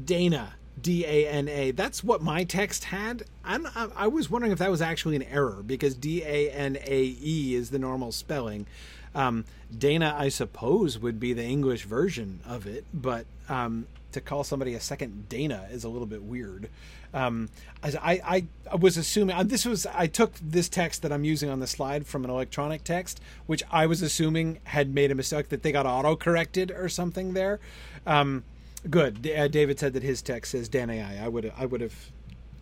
Dana D A N A. That's what my text had. I'm, I was wondering if that was actually an error because D A N A E is the normal spelling. Um, Dana, I suppose, would be the English version of it, but um, to call somebody a second Dana is a little bit weird. Um, I, I, I was assuming uh, this was I took this text that I'm using on the slide from an electronic text, which I was assuming had made a mistake that they got auto corrected or something there. Um, good. Uh, David said that his text says Dan AI. I would I would have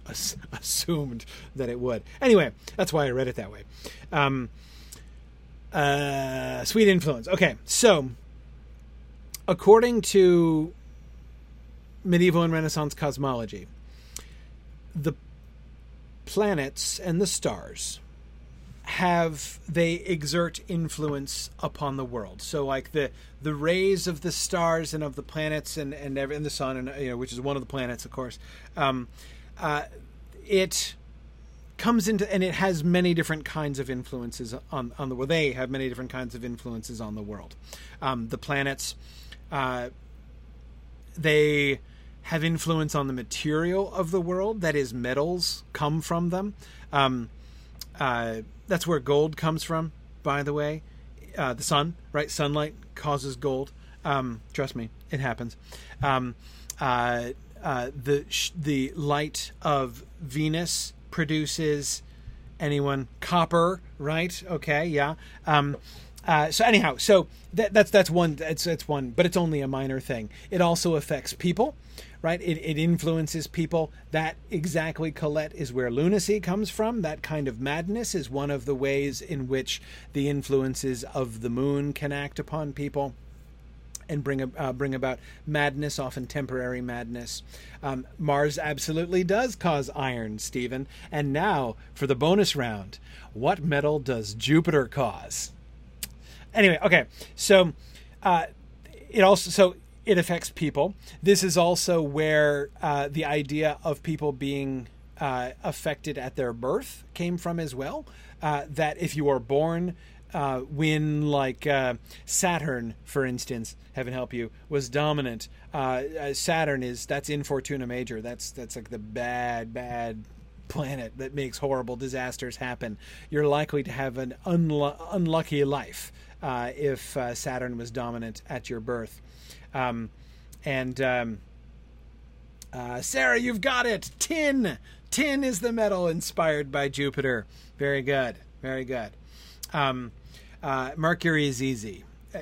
<laughs> assumed that it would. Anyway, that's why I read it that way. Um, uh, sweet influence. Okay, so according to medieval and Renaissance cosmology, the planets and the stars have they exert influence upon the world so like the the rays of the stars and of the planets and and, and the sun and you know which is one of the planets of course um, uh, it comes into and it has many different kinds of influences on on the world they have many different kinds of influences on the world um, the planets uh, they have influence on the material of the world. That is, metals come from them. Um, uh, that's where gold comes from, by the way. Uh, the sun, right? Sunlight causes gold. Um, trust me, it happens. Um, uh, uh the the light of Venus produces anyone copper, right? Okay, yeah. Um, uh, so anyhow, so that, that's that's one. It's it's one, but it's only a minor thing. It also affects people right? It, it influences people. That exactly, Colette, is where lunacy comes from. That kind of madness is one of the ways in which the influences of the moon can act upon people and bring uh, bring about madness, often temporary madness. Um, Mars absolutely does cause iron, Stephen. And now for the bonus round, what metal does Jupiter cause? Anyway, okay, so uh, it also so it affects people. This is also where uh, the idea of people being uh, affected at their birth came from as well. Uh, that if you are born uh, when, like uh, Saturn, for instance, heaven help you, was dominant. Uh, Saturn is that's Infortuna Major. That's that's like the bad, bad planet that makes horrible disasters happen. You're likely to have an unlu- unlucky life if Saturn was dominant at your birth. Um, and um, uh, Sarah, you've got it. Tin. Tin is the metal inspired by Jupiter. Very good. Very good. Um, uh, Mercury is easy. Uh,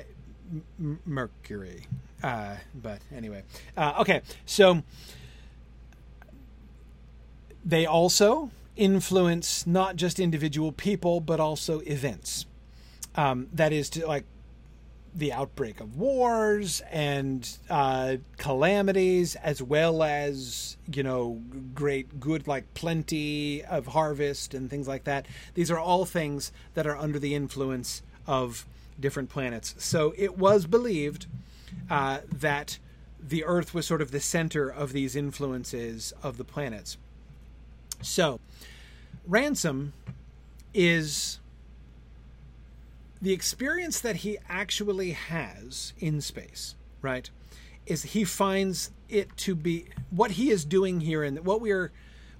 M- Mercury. Uh, but anyway. Uh, okay. So they also influence not just individual people, but also events. Um, that is to like the outbreak of wars and uh, calamities, as well as you know great good like plenty of harvest and things like that. These are all things that are under the influence of different planets. So it was believed uh, that the Earth was sort of the center of these influences of the planets. So Ransom is the experience that he actually has in space, right, is he finds it to be what he is doing here and what we are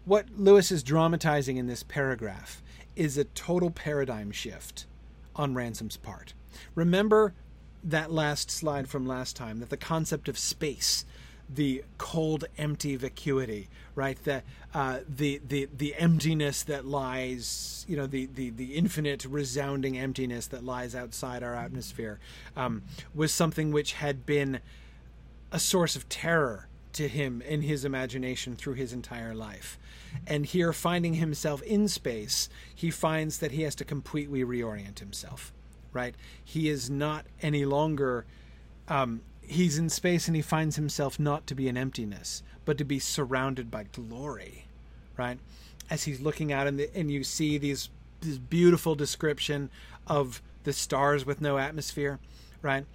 what Lewis is dramatizing in this paragraph is a total paradigm shift on Ransom's part. Remember that last slide from last time that the concept of space the cold, empty vacuity, right? The uh, the the the emptiness that lies, you know, the the the infinite, resounding emptiness that lies outside our atmosphere, um, was something which had been a source of terror to him in his imagination through his entire life. And here, finding himself in space, he finds that he has to completely reorient himself. Right? He is not any longer um, he's in space and he finds himself not to be an emptiness, but to be surrounded by glory, right? As he's looking out and, the, and you see these this beautiful description of the stars with no atmosphere, right?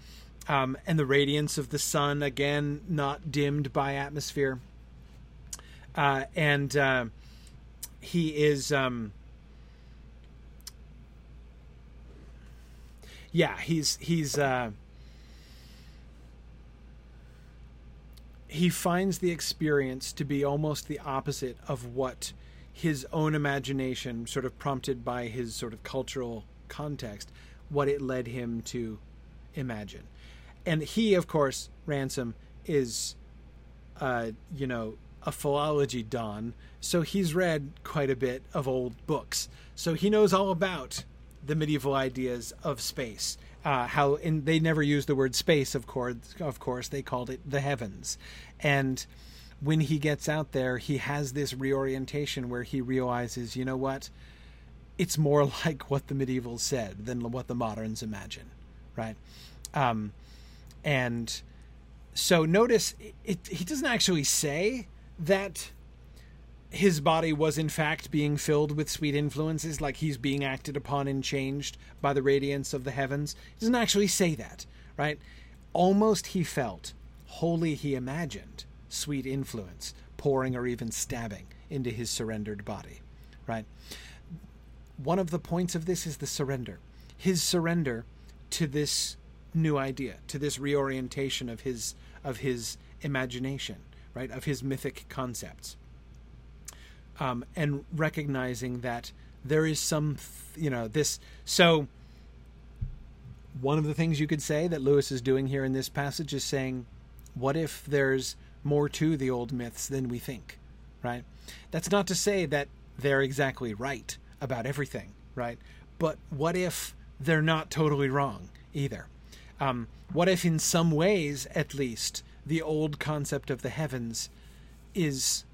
Um, and the radiance of the sun again not dimmed by atmosphere. Uh, and uh, he is, um, yeah, he's he's. Uh, he finds the experience to be almost the opposite of what his own imagination, sort of prompted by his sort of cultural context, what it led him to imagine. And he, of course, Ransom, is uh, you know, a philology don, so he's read quite a bit of old books. So he knows all about the medieval ideas of space. Uh, how and they never used the word space, of course. Of course, they called it the heavens. And when he gets out there, he has this reorientation where he realizes, you know what? It's more <laughs> like what the medievals said than what the moderns imagine, right? Um, and so notice it, it, he doesn't actually say that his body was in fact being filled with sweet influences, like he's being acted upon and changed by the radiance of the heavens. He doesn't actually say that, right? Almost he felt, wholly he imagined sweet influence pouring or even stabbing into his surrendered body, right? One of the points of this is the surrender. His surrender to this new idea, to this reorientation of his of his imagination, right? Of his mythic concepts um, and recognizing that there is some, you know, this. So, one of the things you could say that Lewis is doing here in this passage is saying, what if there's more to the old myths than we think, right? That's not to say that they're exactly right about everything, right? But what if they're not totally wrong either? Um, what if, in some ways at least, the old concept of the heavens is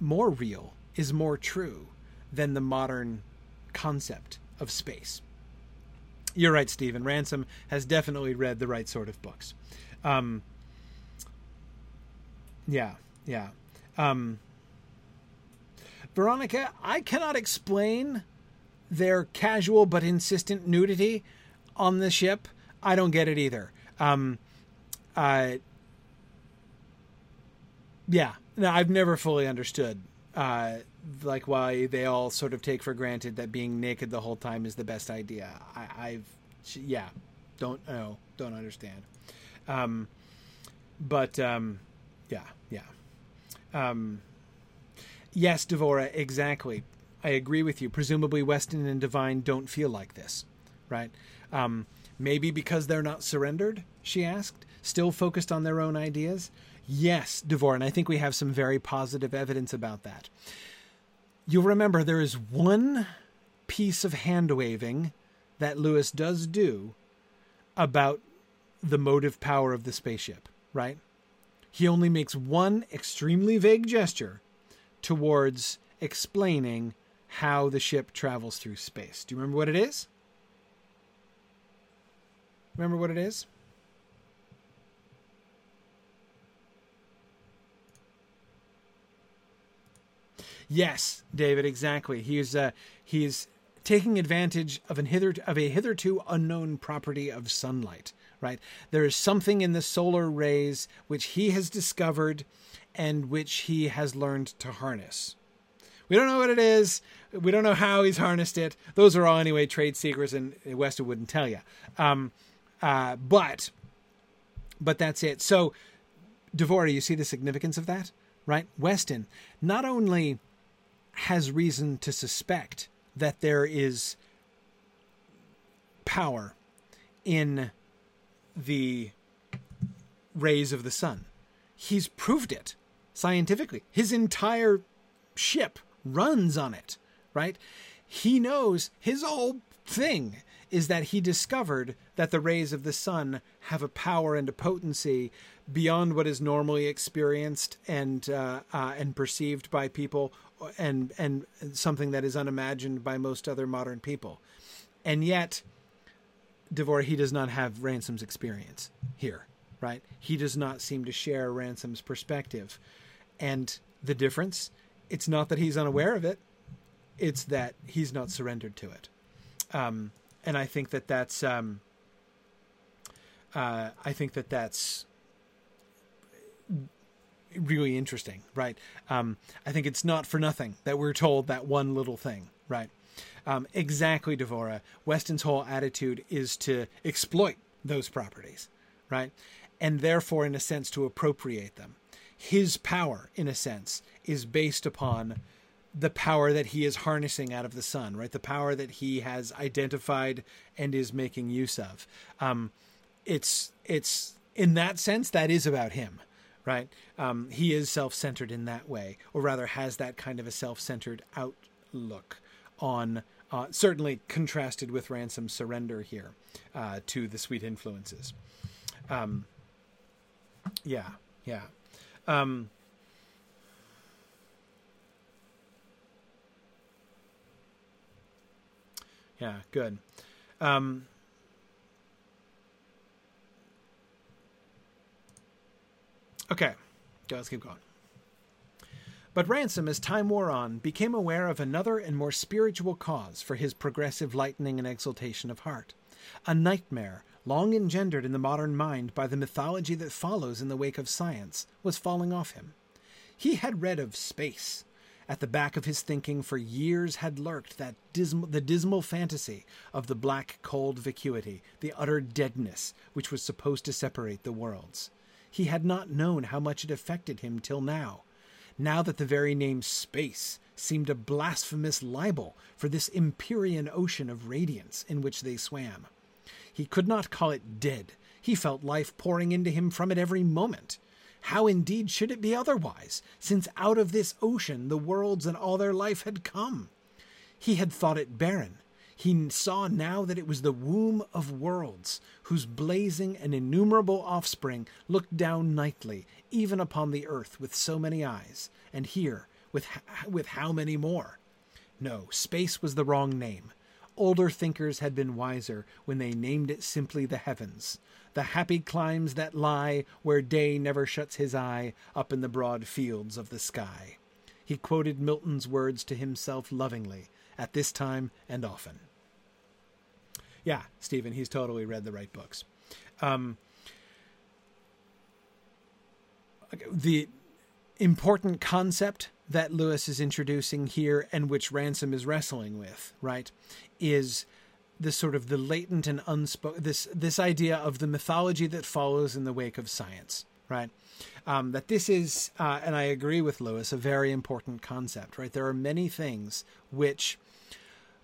more real is more true than the modern concept of space. You're right, Stephen. Ransom has definitely read the right sort of books. Um, yeah, yeah. Um, Veronica, I cannot explain their casual but insistent nudity on the ship. I don't get it either. Um, uh, yeah, no, I've never fully understood uh, like why they all sort of take for granted that being naked the whole time is the best idea. I, I've yeah, don't know, don't understand. Um, but um, yeah, yeah. Um, yes, Devora, exactly. I agree with you. Presumably, Weston and Devine don't feel like this, right? Um, maybe because they're not surrendered. She asked, still focused on their own ideas. Yes, Devora, and I think we have some very positive evidence about that. You'll remember there is one piece of hand waving that Lewis does do about the motive power of the spaceship, right? He only makes one extremely vague gesture towards explaining how the ship travels through space. Do you remember what it is? Remember what it is? Yes, David, exactly. He's uh, he's taking advantage of an hither of a hitherto unknown property of sunlight. Right, there is something in the solar rays which he has discovered, and which he has learned to harness. We don't know what it is. We don't know how he's harnessed it. Those are all anyway trade secrets, and Weston wouldn't tell you. Um, uh, but, but that's it. So, Devora, you see the significance of that, right? Weston not only has reason to suspect that there is power in the rays of the sun. He's proved it scientifically. His entire ship runs on it, right? He knows his whole thing is that he discovered that the rays of the sun have a power and a potency beyond what is normally experienced and uh, uh, and perceived by people and and something that is unimagined by most other modern people. And yet, Devora, he does not have Ransom's experience here, right? He does not seem to share Ransom's perspective. And the difference, it's not that he's unaware of it, it's that he's not surrendered to it. Um, and I think that that's, um, uh, I think that that's really interesting, right? Um, I think it's not for nothing that we're told that one little thing, right? Um, exactly, Devora. Weston's whole attitude is to exploit those properties, right? And therefore, in a sense, to appropriate them. His power, in a sense, is based upon the power that he is harnessing out of the sun, right? The power that he has identified and is making use of. Um, it's it's in that sense that is about him, right? Um, he is self centered in that way, or rather has that kind of a self centered outlook on, uh, certainly contrasted with Ransom's surrender here uh, to the sweet influences. Um, yeah, yeah. Um, yeah, good. Um, okay, let's keep going. But Ransom, as time wore on, became aware of another and more spiritual cause for his progressive lightening and exaltation of heart. A nightmare, long engendered in the modern mind by the mythology that follows in the wake of science, was falling off him. He had read of space, at the back of his thinking for years had lurked that dismal, the dismal fantasy of the black, cold vacuity, the utter deadness which was supposed to separate the worlds. He had not known how much it affected him till now. Now that the very name space seemed a blasphemous libel for this empyrean ocean of radiance in which they swam. He could not call it dead. He felt life pouring into him from it every moment. How indeed should it be otherwise, since out of this ocean the worlds and all their life had come? He had thought it barren. He saw now that it was the womb of worlds, whose blazing and innumerable offspring looked down nightly, even upon the earth, with so many eyes, and here, with, with how many more? No, space was the wrong name. Older thinkers had been wiser when they named it simply the heavens the happy climes that lie where day never shuts his eye up in the broad fields of the sky. He quoted Milton's words to himself lovingly, at this time and often. Yeah, Stephen, he's totally read the right books. Um, the important concept that Lewis is introducing here and which Ransom is wrestling with, right, is this sort of the latent and unspoken this this idea of the mythology that follows in the wake of science right um, that this is uh, and i agree with lewis a very important concept right there are many things which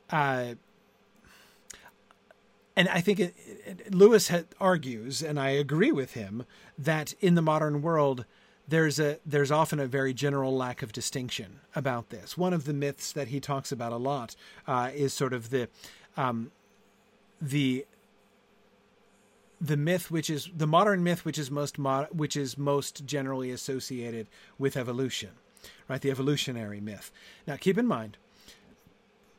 uh, and I think it, it, Lewis argues, and I agree with him, that in the modern world, there's a there's often a very general lack of distinction about this. One of the myths that he talks about a lot uh, is sort of the um, the the myth which is the modern myth which is most mo- which is most generally associated with evolution right? The evolutionary myth. Now keep in mind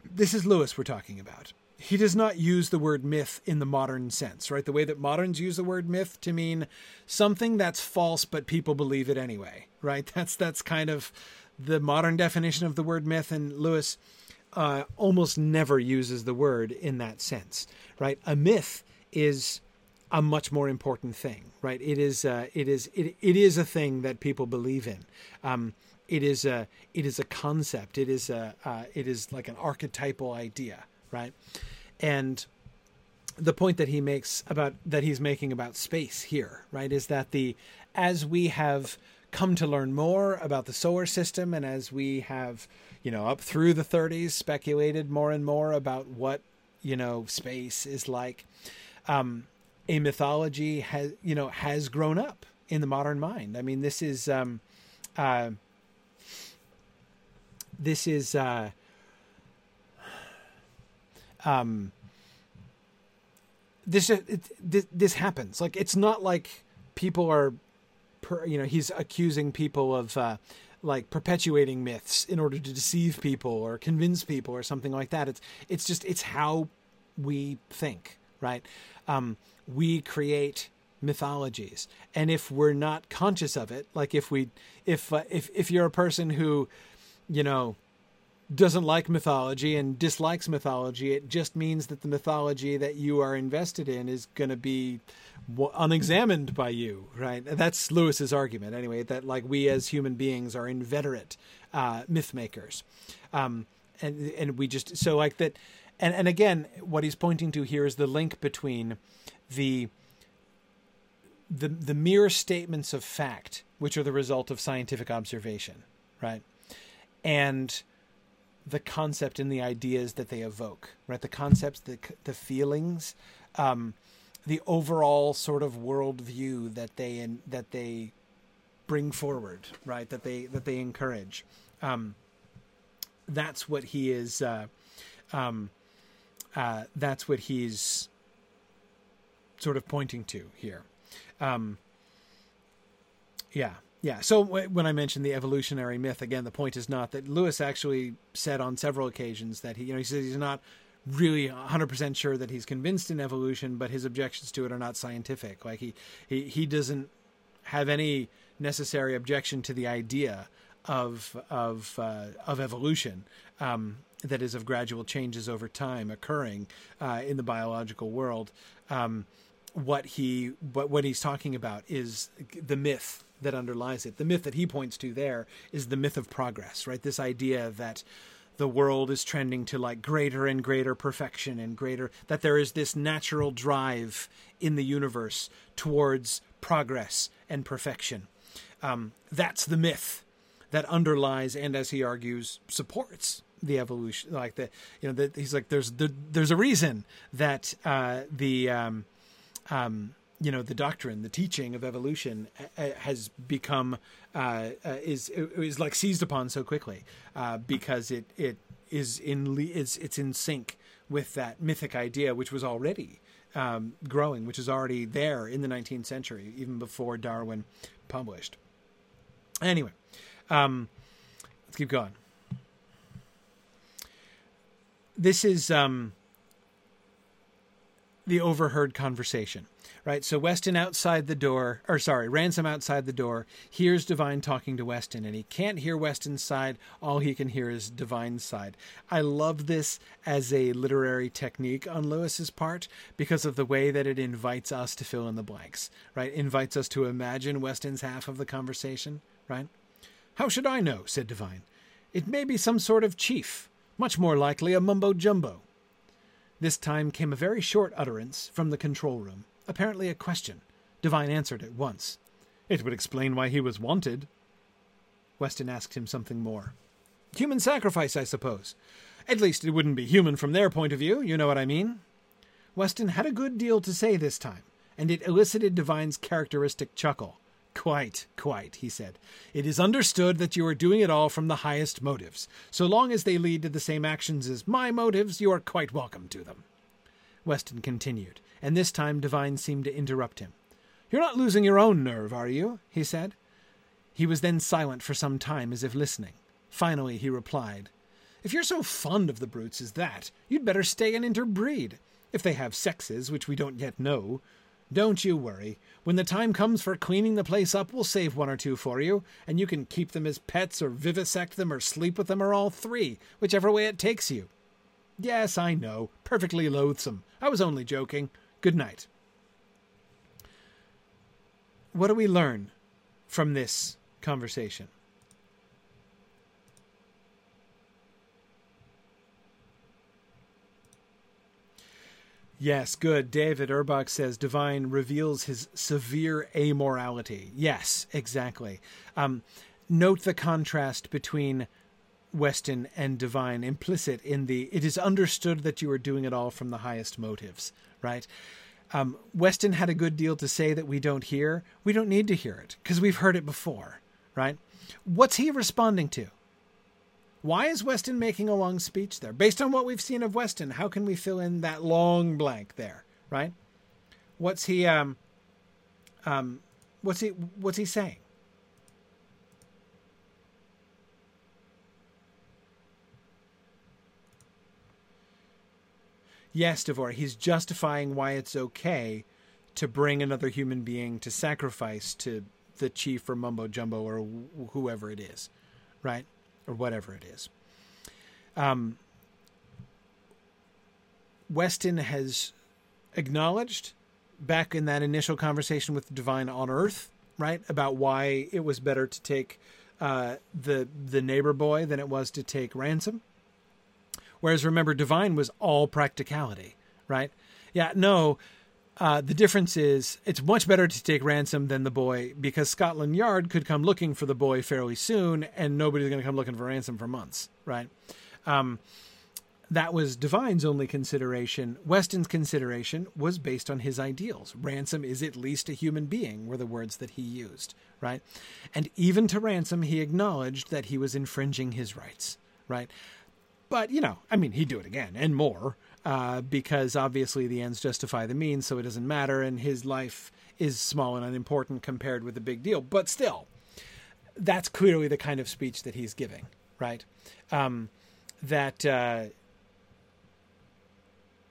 this is lewis we're talking about he does not use the word myth in the modern sense right the way that moderns use the word myth to mean something that's false but people believe it anyway right <laughs> that's that's kind of the modern definition of the word myth and lewis uh, almost never uses the word in that sense, right? A myth is a much more important thing, right? It is uh, it is it, it is a thing that people believe in. Um, it is a it is a concept. It is a uh, it is like an archetypal idea, right? And the point that he makes about that he's making about space here, right, is that the as we have come to learn more about the solar system and as we have you know, up through the 30s, speculated more and more about what, you know, space is like. Um, a mythology has, you know, has grown up in the modern mind. I mean, this is, um, uh, this is, uh, um, this, it, this, this happens. Like, it's not like people are, per, you know, he's accusing people of, uh, like perpetuating myths in order to deceive people or convince people or something like that. It's it's just it's how we think, right? Um, we create mythologies, and if we're not conscious of it, like if we if uh, if if you're a person who, you know, doesn't like mythology and dislikes mythology, it just means that the mythology that you are invested in is going to be unexamined by you, right? That's Lewis's argument, anyway. That like we as human beings are inveterate uh, myth makers, um, and and we just so like that, and and again, what he's pointing to here is the link between the the the mere statements of fact, which are the result of scientific observation, right, and the concept and the ideas that they evoke, right? The concepts, the the feelings, um, the overall sort of worldview that they in, that they bring forward, right? That they that they encourage. Um, that's what he is. Uh, um, uh, that's what he's sort of pointing to here. Um, yeah, yeah. So when I mentioned the evolutionary myth, again, the point is not that Lewis actually said on several occasions that he, you know, he says he's not really 100% sure that he's convinced in evolution, but his objections to it are not scientific. Like he, he, he doesn't have any necessary objection to the idea of of uh, of evolution um, that is of gradual changes over time occurring uh, in the biological world. Um, what he what what he's talking about is the myth that underlies it. The myth that he points to there is the myth of progress, right? This idea that the world is trending to like greater and greater perfection and greater that there is this natural drive in the universe towards progress and perfection. Um, that's the myth that underlies and, as he argues, supports the evolution. Like the you know, the, he's like there's the, there's a reason that uh, the um, um, you know the doctrine, the teaching of evolution uh, uh has become uh, uh, is is like seized upon so quickly uh, because it it is in it's it's in sync with that mythic idea, which was already um, growing, which is already there in the 19th century, even before Darwin published. Anyway, um, let's keep going. This is um, the overheard conversation right? So Weston outside the door, or sorry, Ransom outside the door, hears Devine talking to Weston, and he can't hear Weston's side. All he can hear is Devine's side. I love this as a literary technique on Lewis's part because of the way that it invites us to fill in the blanks, right? Invites us to imagine Weston's half of the conversation, right? How should I know? said Devine. It may be some sort of chief, much more likely a mumbo jumbo. This time came a very short utterance from the control room apparently a question. Devine answered at once. It would explain why he was wanted. Weston asked him something more. Human sacrifice, I suppose. At least it wouldn't be human from their point of view, you know what I mean? Weston had a good deal to say this time, and it elicited Devine's characteristic chuckle. Quite, quite, he said. It is understood that you are doing it all from the highest motives. So long as they lead to the same actions as my motives, you are quite welcome to them. Weston continued and this time Devine seemed to interrupt him. You're not losing your own nerve, are you? he said. He was then silent for some time as if listening. Finally, he replied, If you're so fond of the brutes as that, you'd better stay and interbreed. If they have sexes, which we don't yet know. Don't you worry. When the time comes for cleaning the place up, we'll save one or two for you, and you can keep them as pets or vivisect them or sleep with them or all three, whichever way it takes you. Yes, I know. Perfectly loathsome. I was only joking. Good night. What do we learn from this conversation? Yes, good. David Urbach says Devine reveals his severe amorality. Yes, exactly. Um, note the contrast between Weston and Devine implicit in the it is understood that you are doing it all from the highest motives right? Um, Weston had a good deal to say that we don't hear. We don't need to hear it because we've heard it before, right? What's he responding to? Why is Weston making a long speech there? Based on what we've seen of Weston, how can we fill in that long blank there, right? What's he um um what's he what's he saying? yes, Devora, he's justifying why it's okay to bring another human being to sacrifice to the chief or mumbo jumbo or wh- whoever it is, right? Or whatever it is. Um, Weston has acknowledged back in that initial conversation with the Devine on Earth, right, about why it was better to take uh, the the neighbor boy than it was to take ransom. Whereas remember, Devine was all practicality, right? Yeah, no. Uh, the difference is it's much better to take ransom than the boy because Scotland Yard could come looking for the boy fairly soon, and nobody's going to come looking for ransom for months, right? Um, that was Devine's only consideration. Weston's consideration was based on his ideals. Ransom is at least a human being, were the words that he used, right? And even to Ransom, he acknowledged that he was infringing his rights, right? But, you know, I mean, he'd do it again and more uh, because obviously the ends justify the means, so it doesn't matter, and his life is small and unimportant compared with the big deal. But still, that's clearly the kind of speech that he's giving, right? Um, that. Uh,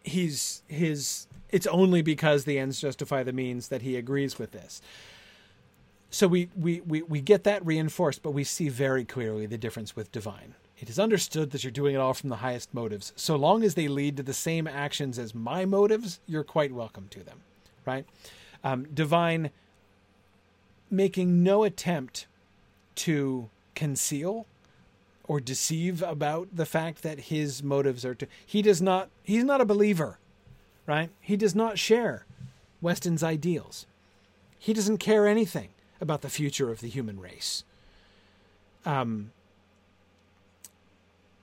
he's his it's only because the ends justify the means that he agrees with this so we, we, we, we get that reinforced but we see very clearly the difference with Devine it is understood that you're doing it all from the highest motives. So long as they lead to the same actions as my motives you're quite welcome to them right? Um, Devine making no attempt to conceal or deceive about the fact that his motives are to he does not he's not a believer right? He does not share weston's ideals. He doesn't care anything about the future of the human race. Um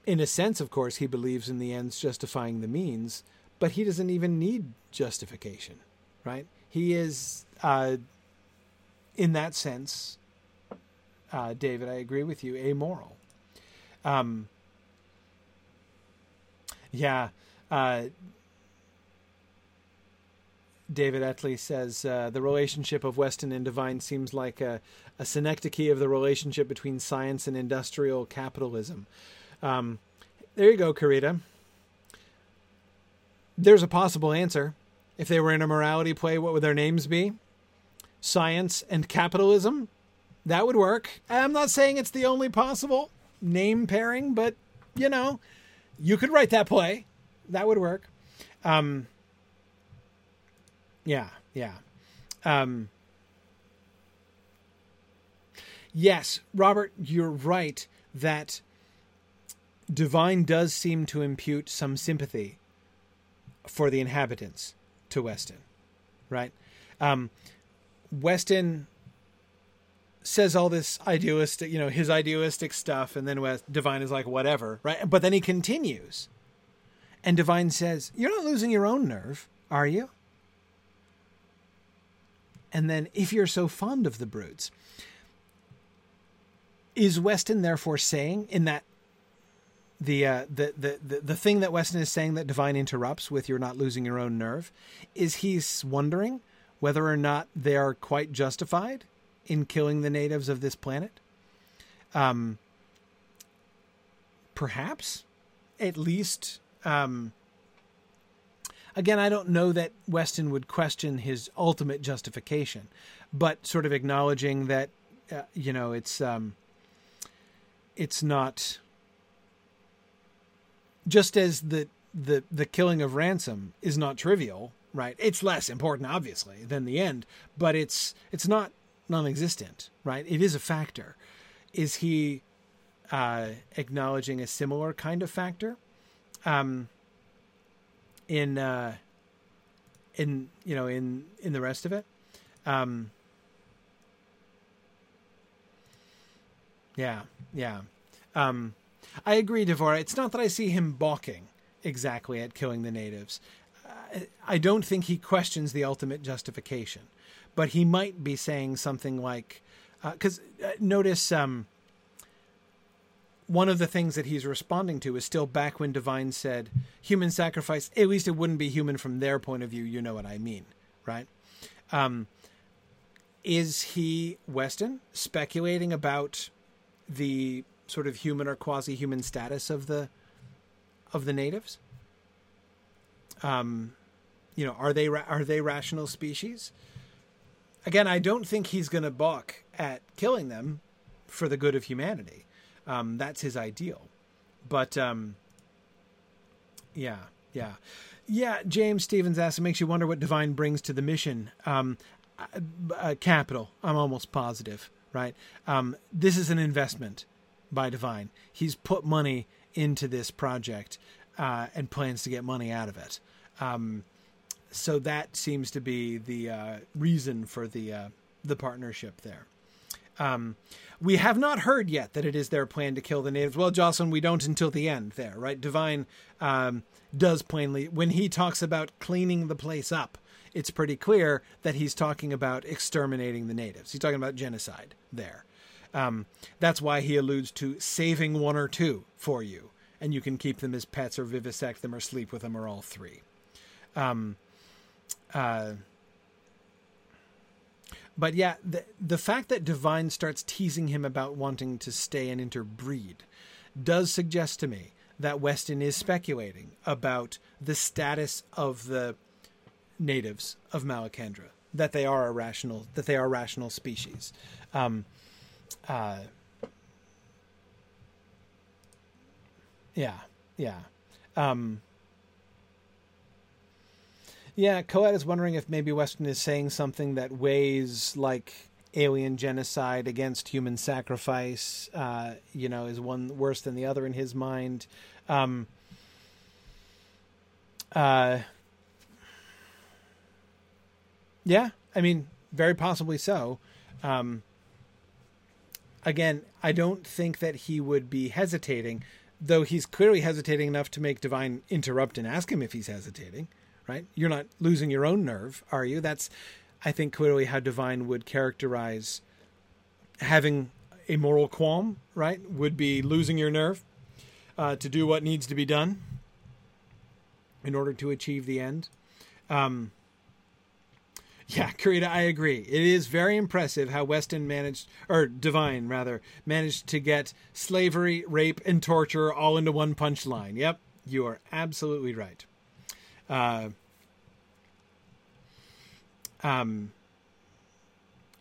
in a sense of course he believes in the ends justifying the means but he doesn't even need justification right he is uh in that sense uh, David, I agree with you, amoral. Um, yeah. Uh, David Etley says uh, the relationship of Weston and Devine seems like a, a synecdoche of the relationship between science and industrial capitalism. Um, there you go, Karita. There's a possible answer. If they were in a morality play, what would their names be? Science and capitalism? That would work. I'm not saying it's the only possible name pairing, but you know, you could write that play. That would work. Um, yeah, yeah. Um, yes, Robert, you're right that Devine does seem to impute some sympathy for the inhabitants to Weston, right? Um, Weston says all this idealistic, you know, his idealistic stuff, and then West, Devine is like, whatever, right? But then he continues. And Devine says, You're not losing your own nerve, are you? And then, if you're so fond of the brutes, is Weston therefore saying in that the, uh, the, the the the thing that Weston is saying that Devine interrupts with "you're not losing your own nerve," is he's wondering whether or not they are quite justified in killing the natives of this planet? Um, perhaps, at least. Um, again, I don't know that Weston would question his ultimate justification, but sort of acknowledging that, uh, you know, it's um, it's not just as the the the killing of ransom is not trivial right it's less important obviously than the end but it's it's not non-existent, right? It is a factor. Is he uh, acknowledging a similar kind of factor um, in uh, in you know in in the rest of it? Um, yeah, yeah. Um, I agree, Devora. It's not that I see him balking exactly at killing the natives. I don't think he questions the ultimate justification but he might be saying something like, because uh, uh, notice um, one of the things that he's responding to is still back when Devine said human sacrifice. At least it wouldn't be human from their point of view. You know what I mean, right? Um, is he Weston speculating about the sort of human or quasi-human status of the of the natives? Um, you know, are they are they rational species? again, I don't think he's going to balk at killing them for the good of humanity. Um, that's his ideal. But um, yeah, yeah, yeah. James Stevens asks, it makes you wonder what Devine brings to the mission. Um, uh, uh, capital. I'm almost positive, right? Um, this is an investment by Devine. He's put money into this project uh, and plans to get money out of it. Um, so that seems to be the uh, reason for the uh, the partnership there. Um, we have not heard yet that it is their plan to kill the natives. Well, Jocelyn, we don't until the end there, right? Devine um, does plainly, when he talks about cleaning the place up, it's pretty clear that he's talking about exterminating the natives. He's talking about genocide there. Um, that's why he alludes to saving one or two for you, and you can keep them as pets or vivisect them or sleep with them or all three. Um, uh, but yeah, the the fact that Devine starts teasing him about wanting to stay and interbreed does suggest to me that Weston is speculating about the status of the natives of Malacandra, that they are a rational, that they are rational species. Um, uh, yeah, yeah. Um, yeah, Coed is wondering if maybe Weston is saying something that weighs like alien genocide against human sacrifice, uh, you know, is one worse than the other in his mind. Um, uh, yeah, I mean, very possibly so. Um, again, I don't think that he would be hesitating, though he's clearly hesitating enough to make Devine interrupt and ask him if he's hesitating right? You're not losing your own nerve, are you? That's, I think, clearly how Devine would characterize having a moral qualm, right? Would be losing your nerve uh, to do what needs to be done in order to achieve the end. Um, yeah, <laughs> Karita, I agree. It is very impressive how Weston managed, or Devine rather, managed to get slavery, rape, and torture all into one punchline. Yep, you are absolutely right. Uh, um,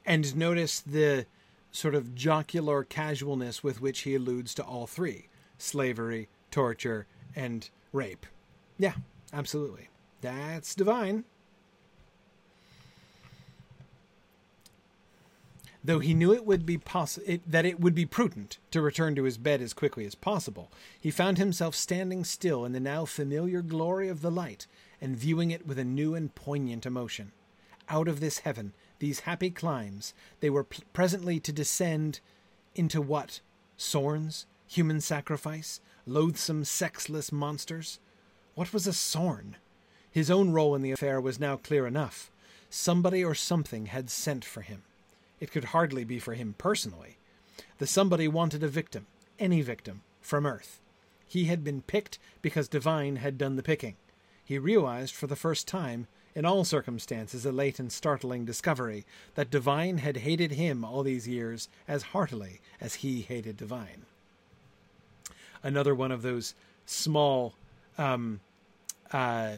and notice the sort of jocular casualness with which he alludes to all three slavery, torture, and rape. Yeah, absolutely. That's Devine. Though he knew it would be poss- it, that it would be prudent to return to his bed as quickly as possible, he found himself standing still in the now familiar glory of the light and viewing it with a new and poignant emotion. Out of this heaven, these happy climes, they were p- presently to descend into what? Sorns? Human sacrifice? Loathsome, sexless monsters? What was a Sorn? His own role in the affair was now clear enough. Somebody or something had sent for him. It could hardly be for him personally. The somebody wanted a victim, any victim, from Earth. He had been picked because Devine had done the picking. He realized for the first time, in all circumstances, a late and startling discovery that Devine had hated him all these years as heartily as he hated Devine. Another one of those small, um, uh,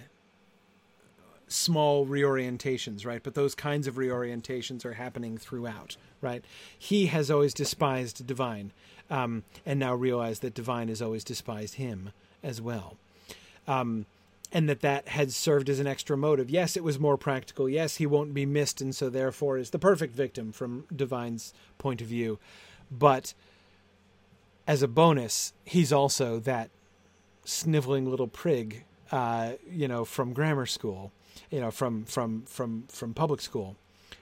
small reorientations, right? But those kinds of reorientations are happening throughout, right? He has always despised Devine, um, and now realized that Devine has always despised him as well. Um, and that that had served as an extra motive. Yes, it was more practical. Yes, he won't be missed, and so therefore is the perfect victim from Devine's point of view. But as a bonus, he's also that sniveling little prig, uh, you know, from grammar school you know, from from from from public school,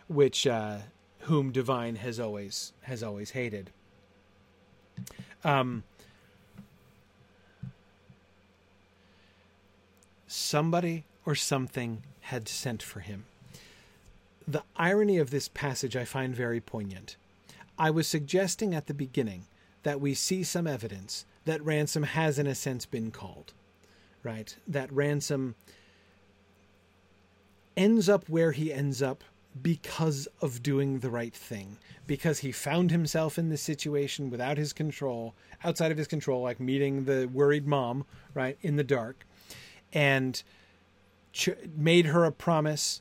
which uh, whom Devine has always has always hated. Um, somebody or something had sent for him. The irony of this passage I find very poignant. I was suggesting at the beginning that we see some evidence that ransom has, in a sense, been called, right? That ransom ends up where he ends up because of doing the right thing. Because he found himself in this situation without his control outside of his control like meeting the worried mom right in the dark and ch- made her a promise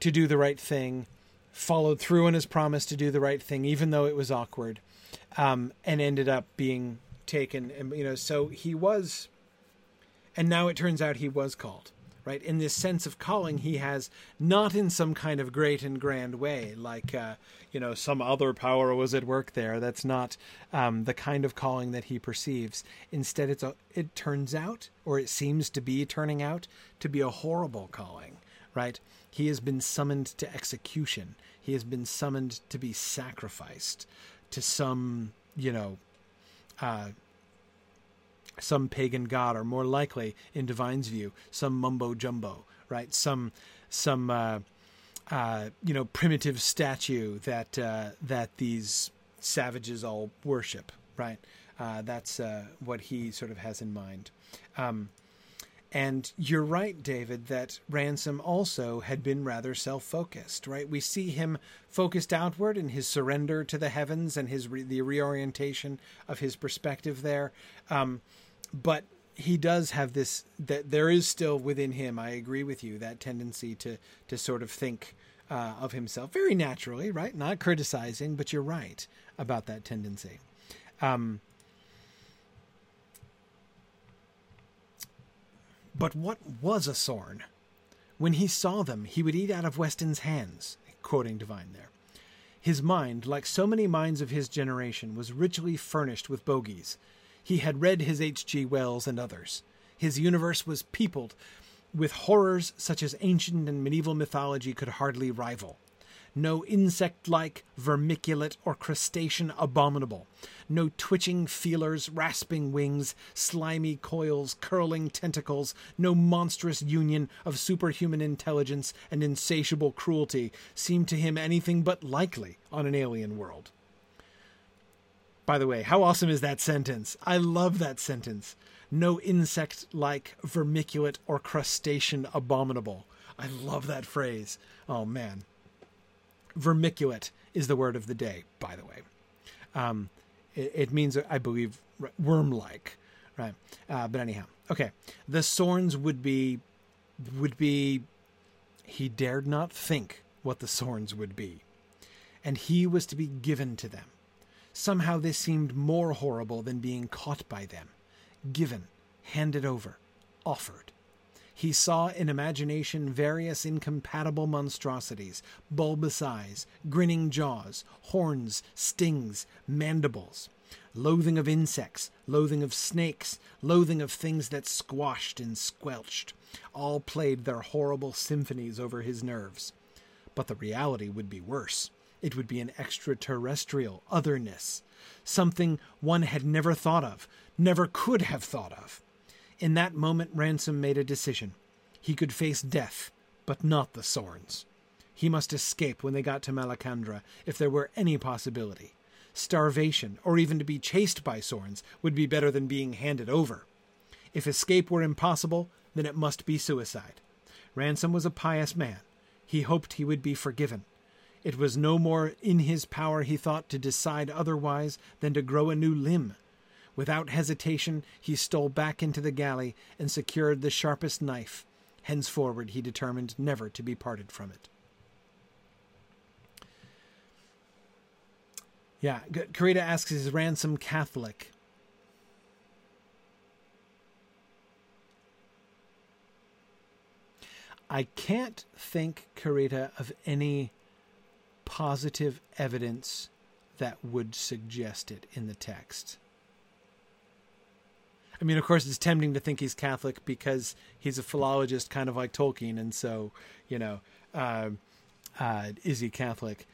to do the right thing followed through on his promise to do the right thing even though it was awkward um, and ended up being taken. And you know so he was and now it turns out he was called right? In this sense of calling, he has not in some kind of great and grand way, like uh, you know some other power was at work there. That's not um, the kind of calling that he perceives. Instead, it's a, it turns out, or it seems to be turning out, to be a horrible calling, right? He has been summoned to execution. He has been summoned to be sacrificed to some, you know, uh, some pagan god, or more likely, in Devine's view, some mumbo jumbo, right? Some, some, uh, uh, you know, primitive statue that uh, that these savages all worship, right? Uh, that's uh, what he sort of has in mind. Um, and you're right, David, that Ransom also had been rather self focused, right? We see him focused outward in his surrender to the heavens and his re- the reorientation of his perspective there. Um, but he does have this that there is still within him, I agree with you, that tendency to, to sort of think uh, of himself very naturally, right? Not criticizing, but you're right about that tendency. Um, But what was a Sorn? When he saw them, he would eat out of Weston's hands, quoting Devine there. His mind, like so many minds of his generation, was richly furnished with bogies. He had read his H.G. Wells and others. His universe was peopled with horrors such as ancient and medieval mythology could hardly rival no insect like, vermiculate, or crustacean abominable, no twitching feelers, rasping wings, slimy coils, curling tentacles, no monstrous union of superhuman intelligence and insatiable cruelty seemed to him anything but likely on an alien world. By the way, how awesome is that sentence? I love that sentence. No insect like, vermiculate, or crustacean abominable. I love that phrase. Oh man. Vermiculate is the word of the day, by the way. Um, it, it, means, I believe, worm like, right? Uh, but anyhow, okay. The Sorns would be, would be, he dared not think what the Sorns would be. And he was to be given to them. Somehow this seemed more horrible than being caught by them. Given, handed over, offered he saw in imagination various incompatible monstrosities, bulbous eyes, grinning jaws, horns, stings, mandibles, loathing of insects, loathing of snakes, loathing of things that squashed and squelched, all played their horrible symphonies over his nerves. But the reality would be worse. It would be an extraterrestrial otherness, something one had never thought of, never could have thought of. In that moment, Ransom made a decision. He could face death, but not the Sorns. He must escape when they got to Malacandra, if there were any possibility. Starvation, or even to be chased by Sorns, would be better than being handed over. If escape were impossible, then it must be suicide. Ransom was a pious man. He hoped he would be forgiven. It was no more in his power, he thought, to decide otherwise than to grow a new limb Without hesitation, he stole back into the galley and secured the sharpest knife. Henceforward, he determined never to be parted from it. Yeah, Karita asks, is Ransom Catholic? I can't think, Karita, of any positive evidence that would suggest it in the text. I mean, of course, it's tempting to think he's Catholic because he's a philologist, kind of like Tolkien, and so you know, uh, uh, is he Catholic?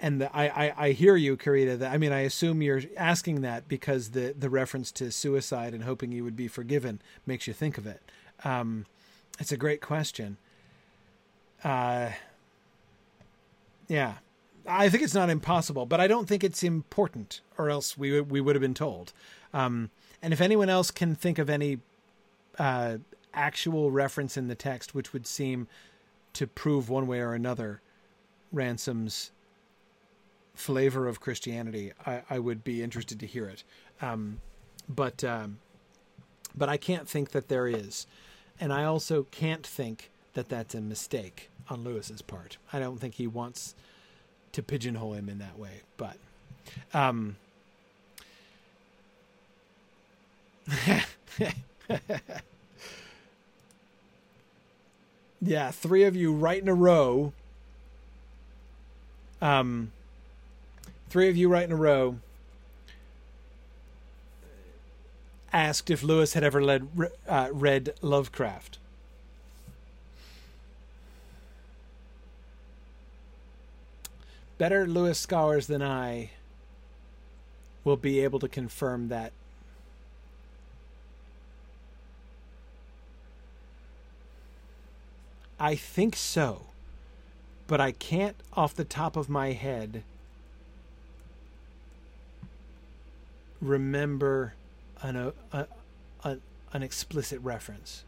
And the, I, I, I hear you, Karita. That I mean, I assume you're asking that because the the reference to suicide and hoping you would be forgiven makes you think of it. Um, it's a great question. Uh, yeah, I think it's not impossible, but I don't think it's important, or else we we would have been told. Um, and if anyone else can think of any uh, actual reference in the text which would seem to prove one way or another Ransom's flavor of Christianity, I, I would be interested to hear it. Um, but um, but I can't think that there is, and I also can't think that that's a mistake on Lewis's part. I don't think he wants to pigeonhole him in that way. But um, <laughs> yeah, three of you right in a row. Um, three of you right in a row asked if Lewis had ever led, uh, read Lovecraft. Better Lewis scholars than I will be able to confirm that I think so, but I can't off the top of my head remember an a, a, an explicit reference.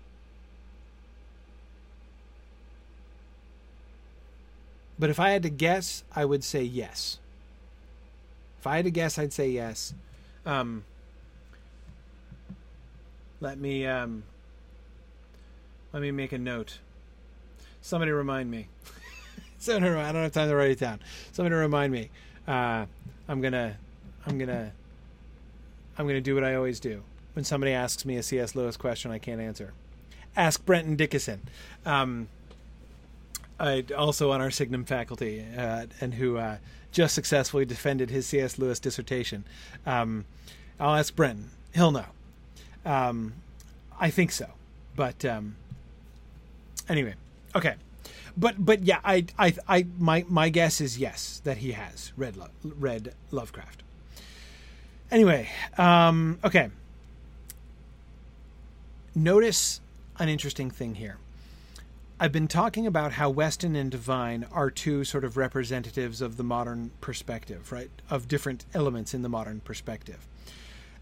But if I had to guess, I would say yes. If I had to guess, I'd say yes. Um, let me um, let me make a note. Somebody remind me. <laughs> Somebody, remind I don't have time to write it down. Somebody remind me. Uh, I'm gonna, I'm gonna, I'm gonna do what I always do when somebody asks me a C.S. Lewis question I can't answer. Ask Brenton Dickieson, um, I, also on our Signum faculty, uh, and who uh, just successfully defended his C.S. Lewis dissertation. Um, I'll ask Brenton; he'll know. Um, I think so, but um, anyway, Okay, but but yeah, I I I my my guess is yes that he has read Lo- read Lovecraft. Anyway, um, okay. Notice an interesting thing here. I've been talking about how Weston and Devine are two sort of representatives of the modern perspective, right? Of different elements in the modern perspective.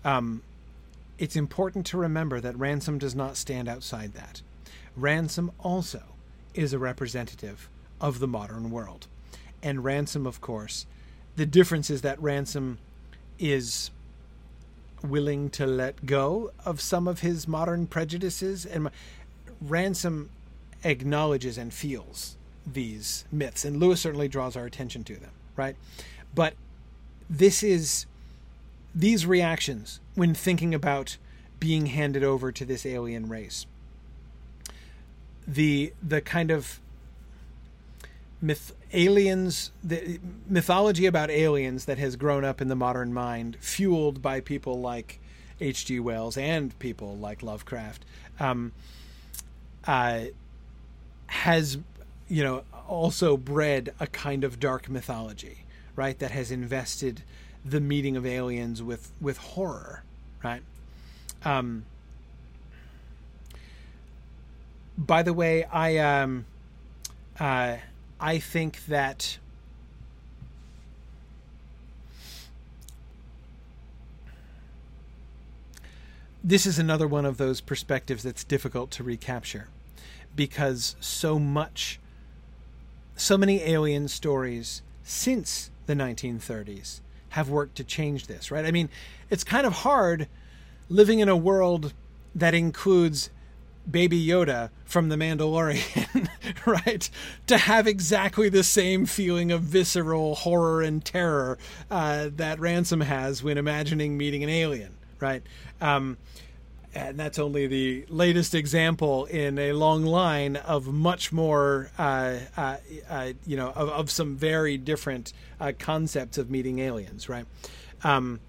Um, it's important to remember that Ransom does not stand outside that. Ransom also is a representative of the modern world. And Ransom, of course, the difference is that Ransom is willing to let go of some of his modern prejudices and Ransom acknowledges and feels these myths and Lewis certainly draws our attention to them, right? But this is these reactions when thinking about being handed over to this alien race the the kind of myth aliens the mythology about aliens that has grown up in the modern mind fueled by people like H.G. Wells and people like Lovecraft um, uh, has you know also bred a kind of dark mythology right that has invested the meeting of aliens with with horror right? Um, by the way, I um, uh, I think that this is another one of those perspectives that's difficult to recapture because so much, so many alien stories since the 1930s have worked to change this, right? I mean, it's kind of hard living in a world that includes Baby Yoda from The Mandalorian, <laughs> right? To have exactly the same feeling of visceral horror and terror uh, that Ransom has when imagining meeting an alien, right? Um, and that's only the latest example in a long line of much more, uh, uh, uh you know, of, of, some very different uh, concepts of meeting aliens, right? Um,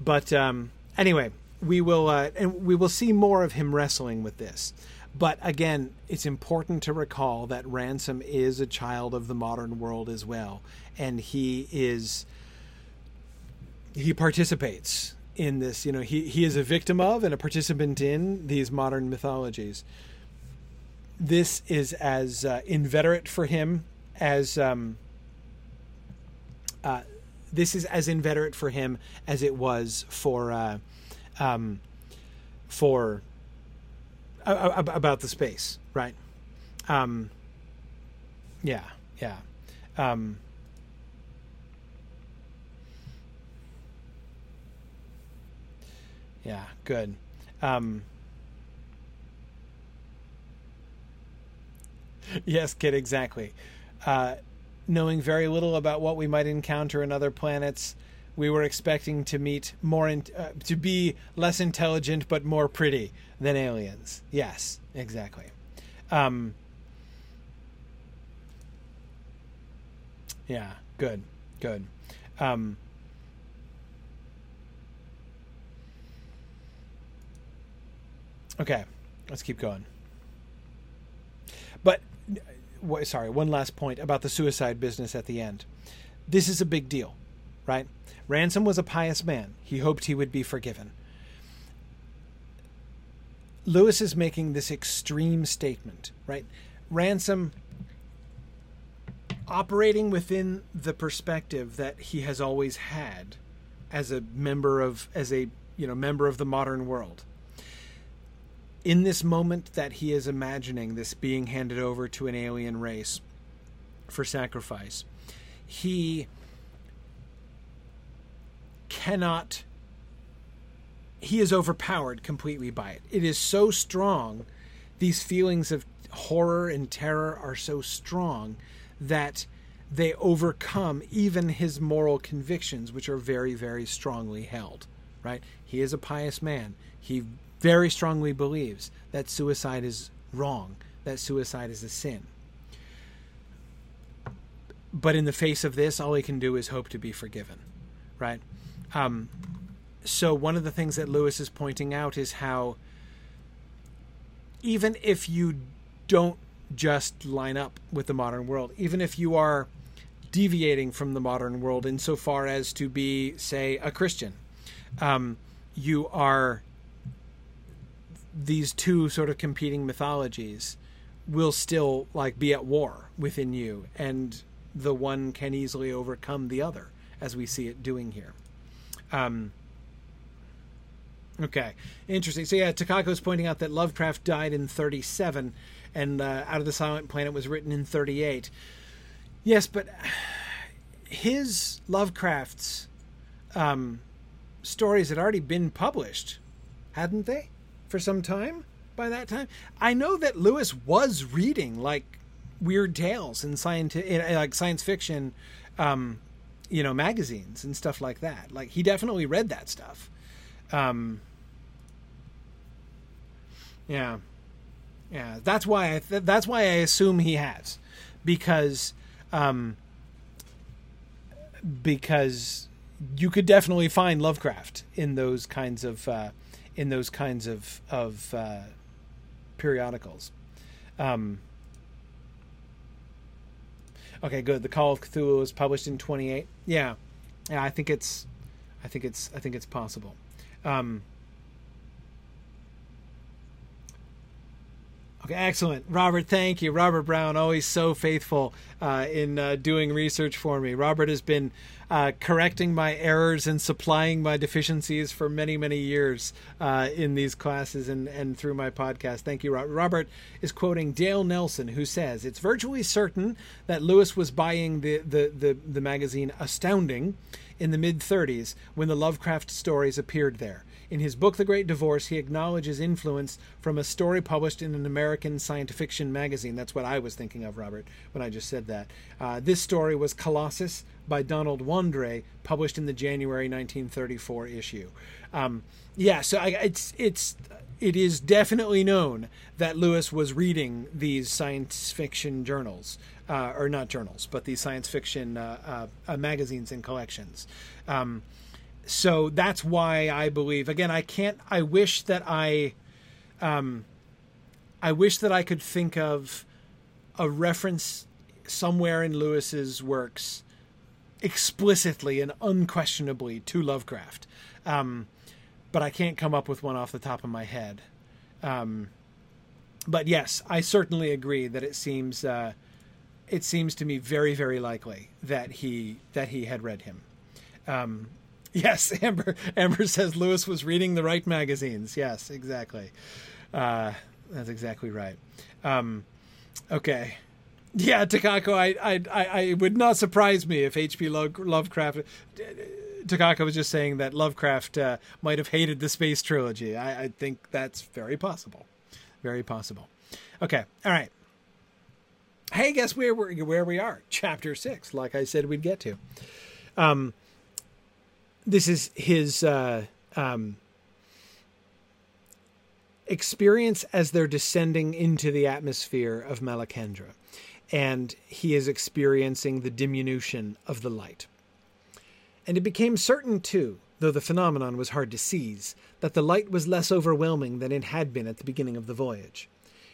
but um, anyway, we will uh, and we will see more of him wrestling with this. But again, it's important to recall that Ransom is a child of the modern world as well, and he is he participates in this. You know, he he is a victim of and a participant in these modern mythologies. This is as uh, inveterate for him as um, uh, this is as inveterate for him as it was for uh, um, for uh, about the space, right? Um, yeah, yeah. Um, yeah, good. Um, yes, kid, exactly. Uh, knowing very little about what we might encounter in other planets, we were expecting to meet more in, uh, to be less intelligent but more pretty than aliens. Yes, exactly. Um, yeah, good, good. Um, okay, let's keep going. But uh, sorry, one last point about the suicide business at the end this is a big deal, right? Ransom was a pious man. He hoped he would be forgiven. Lewis is making this extreme statement, right? Ransom operating within the perspective that he has always had as a member of as a you know member of the modern world in this moment that he is imagining this being handed over to an alien race for sacrifice he cannot he is overpowered completely by it it is so strong these feelings of horror and terror are so strong that they overcome even his moral convictions, which are very, very strongly held. Right? He is a pious man. He very strongly believes that suicide is wrong, that suicide is a sin. But in the face of this, all he can do is hope to be forgiven. Right? Um, so, one of the things that Lewis is pointing out is how even if you don't just line up with the modern world. Even if you are deviating from the modern world insofar as to be, say, a Christian, um, you are these two sort of competing mythologies will still like be at war within you and the one can easily overcome the other as we see it doing here. Um, okay. Interesting. So yeah takako's pointing out that lovecraft died in 37 and uh, Out of the Silent Planet was written in 38. Yes, but his Lovecraft's um, stories had already been published, hadn't they, for some time by that time? I know that Lewis was reading like weird tales and scientific, like science fiction, um, you know, magazines and stuff like that. Like he definitely read that stuff. Um, yeah. Yeah, that's why I th- that's why I assume he has, because, um, because you could definitely find Lovecraft in those kinds of uh, in those kinds of of uh, periodicals. Um, okay, good. The Call of Cthulhu was published in 28. Yeah, yeah. I think it's, I think it's, I think it's possible. Um, Okay, excellent. Robert, thank you. Robert Brown, always so faithful uh, in uh, doing research for me. Robert has been uh, correcting my errors and supplying my deficiencies for many, many years uh, in these classes and, and through my podcast. Thank you, Robert. Robert is quoting Dale Nelson, who says, It's virtually certain that Lewis was buying the, the, the, the magazine Astounding in the mid 30s when the Lovecraft stories appeared there. In his book, The Great Divorce, he acknowledges influence from a story published in an American science fiction magazine. That's what I was thinking of, Robert, when I just said that. Uh, this story was Colossus by Donald Wandrei, published in the January 1934 issue. Um, yeah, so I, it's it's it is definitely known that Lewis was reading these science fiction journals, uh, or not journals, but these science fiction uh, uh, magazines and collections. Um, so that's why I believe again I can't I wish that I um I wish that I could think of a reference somewhere in Lewis's works explicitly and unquestionably to Lovecraft. Um, but I can't come up with one off the top of my head. Um, but yes, I certainly agree that it seems uh, it seems to me very very likely that he that he had read him. Um, <laughs> Yes, Amber. Amber says Lewis was reading the right magazines. Yes, exactly. Uh, that's exactly right. Um, okay. Yeah, Takako, I, I, I, I would not surprise me if H.P. Lovecraft. Takako was just saying that Lovecraft uh, might have hated the space trilogy. I, I think that's very possible. Very possible. Okay. All right. Hey, guess where we where we are? Chapter six, like I said, we'd get to. Um, this is his uh, um, experience as they're descending into the atmosphere of Malacandra, and he is experiencing the diminution of the light. And it became certain, too, though the phenomenon was hard to seize, that the light was less overwhelming than it had been at the beginning of the voyage.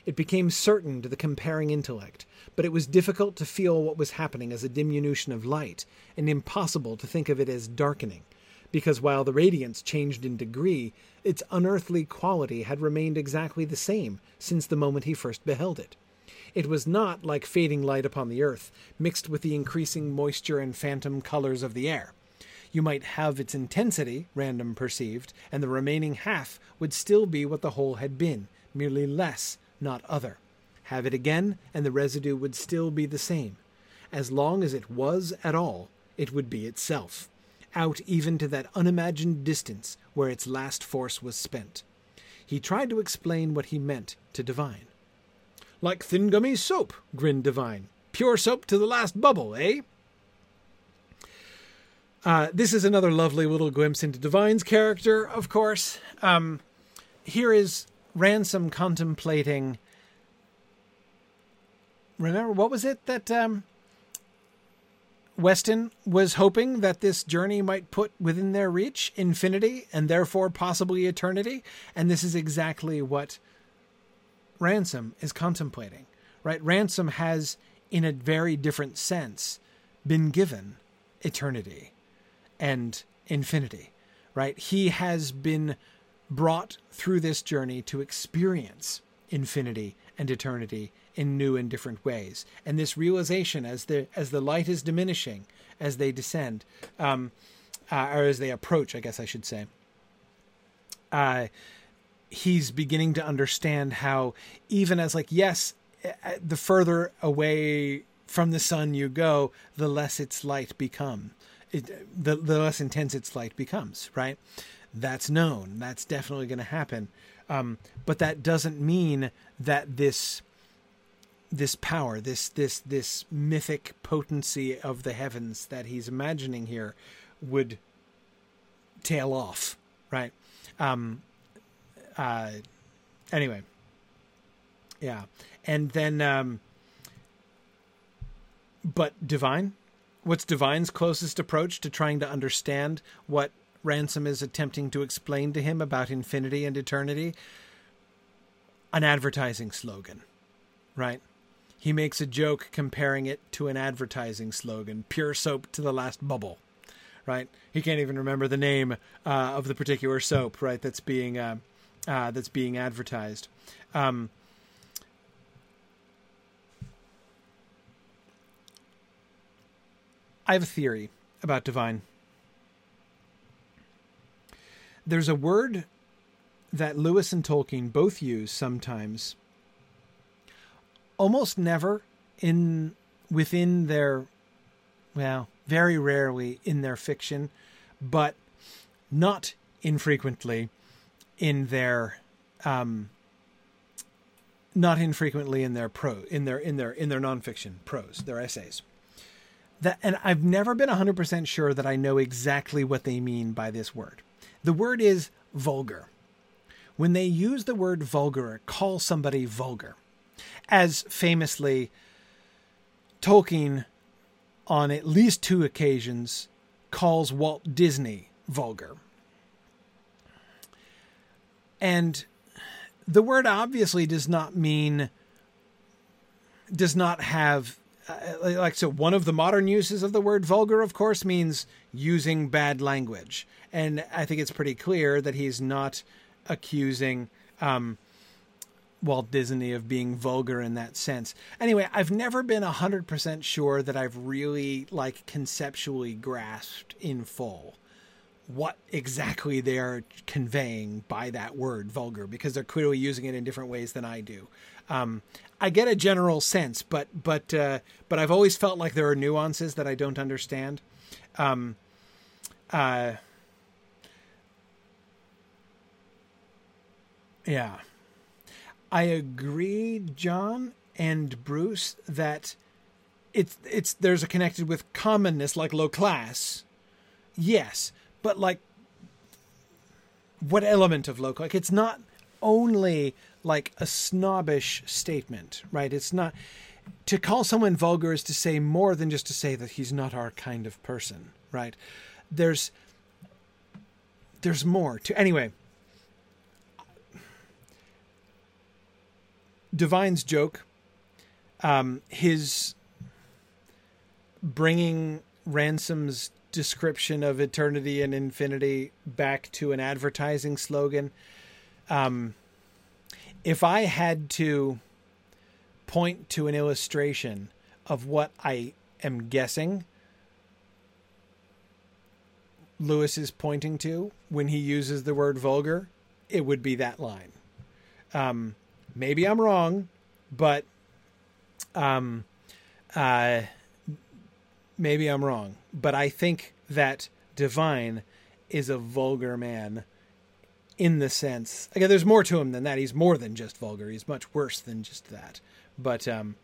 It became certain to the comparing intellect, but it was difficult to feel what was happening as a diminution of light, and impossible to think of it as darkening, because while the radiance changed in degree, its unearthly quality had remained exactly the same since the moment he first beheld it. It was not like fading light upon the earth, mixed with the increasing moisture and phantom colors of the air. You might halve its intensity, Ransom perceived, and the remaining half would still be what the whole had been, merely less, not other. Halve it again, and the residue would still be the same. As long as it was at all, it would be itself, out even to that unimagined distance where its last force was spent. He tried to explain what he meant to Devine. Like thin gummy soap, grinned Devine. Pure soap to the last bubble, eh? Uh, this is another lovely little glimpse into Devine's character, of course. Um, here is Ransom contemplating. Remember, what was it that um, Weston was hoping that this journey might put within their reach? Infinity, and therefore possibly eternity. And this is exactly what Ransom is contemplating, right? Ransom has, in a very different sense, been given eternity and infinity, right? He has been brought through this journey to experience infinity and eternity in new and different ways. And this realization, as the as the light is diminishing, as they descend, um, uh, or as they approach, I guess I should say, uh, he's beginning to understand how even as like yes, the further away from the sun you go, the less its light become it, the, the less intense its light becomes, right? That's known. That's definitely going to happen. Um, but that doesn't mean that this this power, this this this mythic potency of the heavens that he's imagining here, would tail off, right? Um, uh, anyway, yeah, and then, um, but Devine. what's Devine's closest approach to trying to understand what Ransom is attempting to explain to him about infinity and eternity? An advertising slogan, right? He makes a joke comparing it to an advertising slogan pure soap to the last bubble, right? He can't even remember the name uh, of the particular soap, right? That's being uh, uh, that's being advertised. Um, I have a theory about Devine There's a word that Lewis and Tolkien both use sometimes, almost never in within their well, very rarely in their fiction, but not infrequently in their um, not infrequently in their pro in their in their in their nonfiction prose, their essays that and I've never been 100% sure that I know exactly what they mean by this word. The word is vulgar. When they use the word vulgar, call somebody vulgar. As famously Tolkien on at least two occasions calls Walt Disney vulgar. And the word obviously does not mean does not have uh, like so one of the modern uses of the word vulgar of course means using bad language and i think it's pretty clear that he's not accusing um, Walt Disney of being vulgar in that sense. Anyway, I've never been 100% sure that I've really like conceptually grasped in full what exactly they are conveying by that word vulgar because they're clearly using it in different ways than I do. Um, I get a general sense, but but uh, but I've always felt like there are nuances that I don't understand. Um, uh, yeah, I agree, John and Bruce, that it's it's there's a connected with commonness like low class. Yes, but like what element of low class? like it's not only like a snobbish statement, right? It's not to call someone vulgar is to say more than just to say that he's not our kind of person, right? There's there's more to anyway. Devine's joke, um, his bringing Ransom's description of eternity and infinity back to an advertising slogan. Um, if I had to point to an illustration of what I am guessing Lewis is pointing to when he uses the word vulgar, it would be that line. Um, maybe I'm wrong, but um, uh, maybe I'm wrong. But I think that Devine is a vulgar man in the sense again there's more to him than that he's more than just vulgar he's much worse than just that but um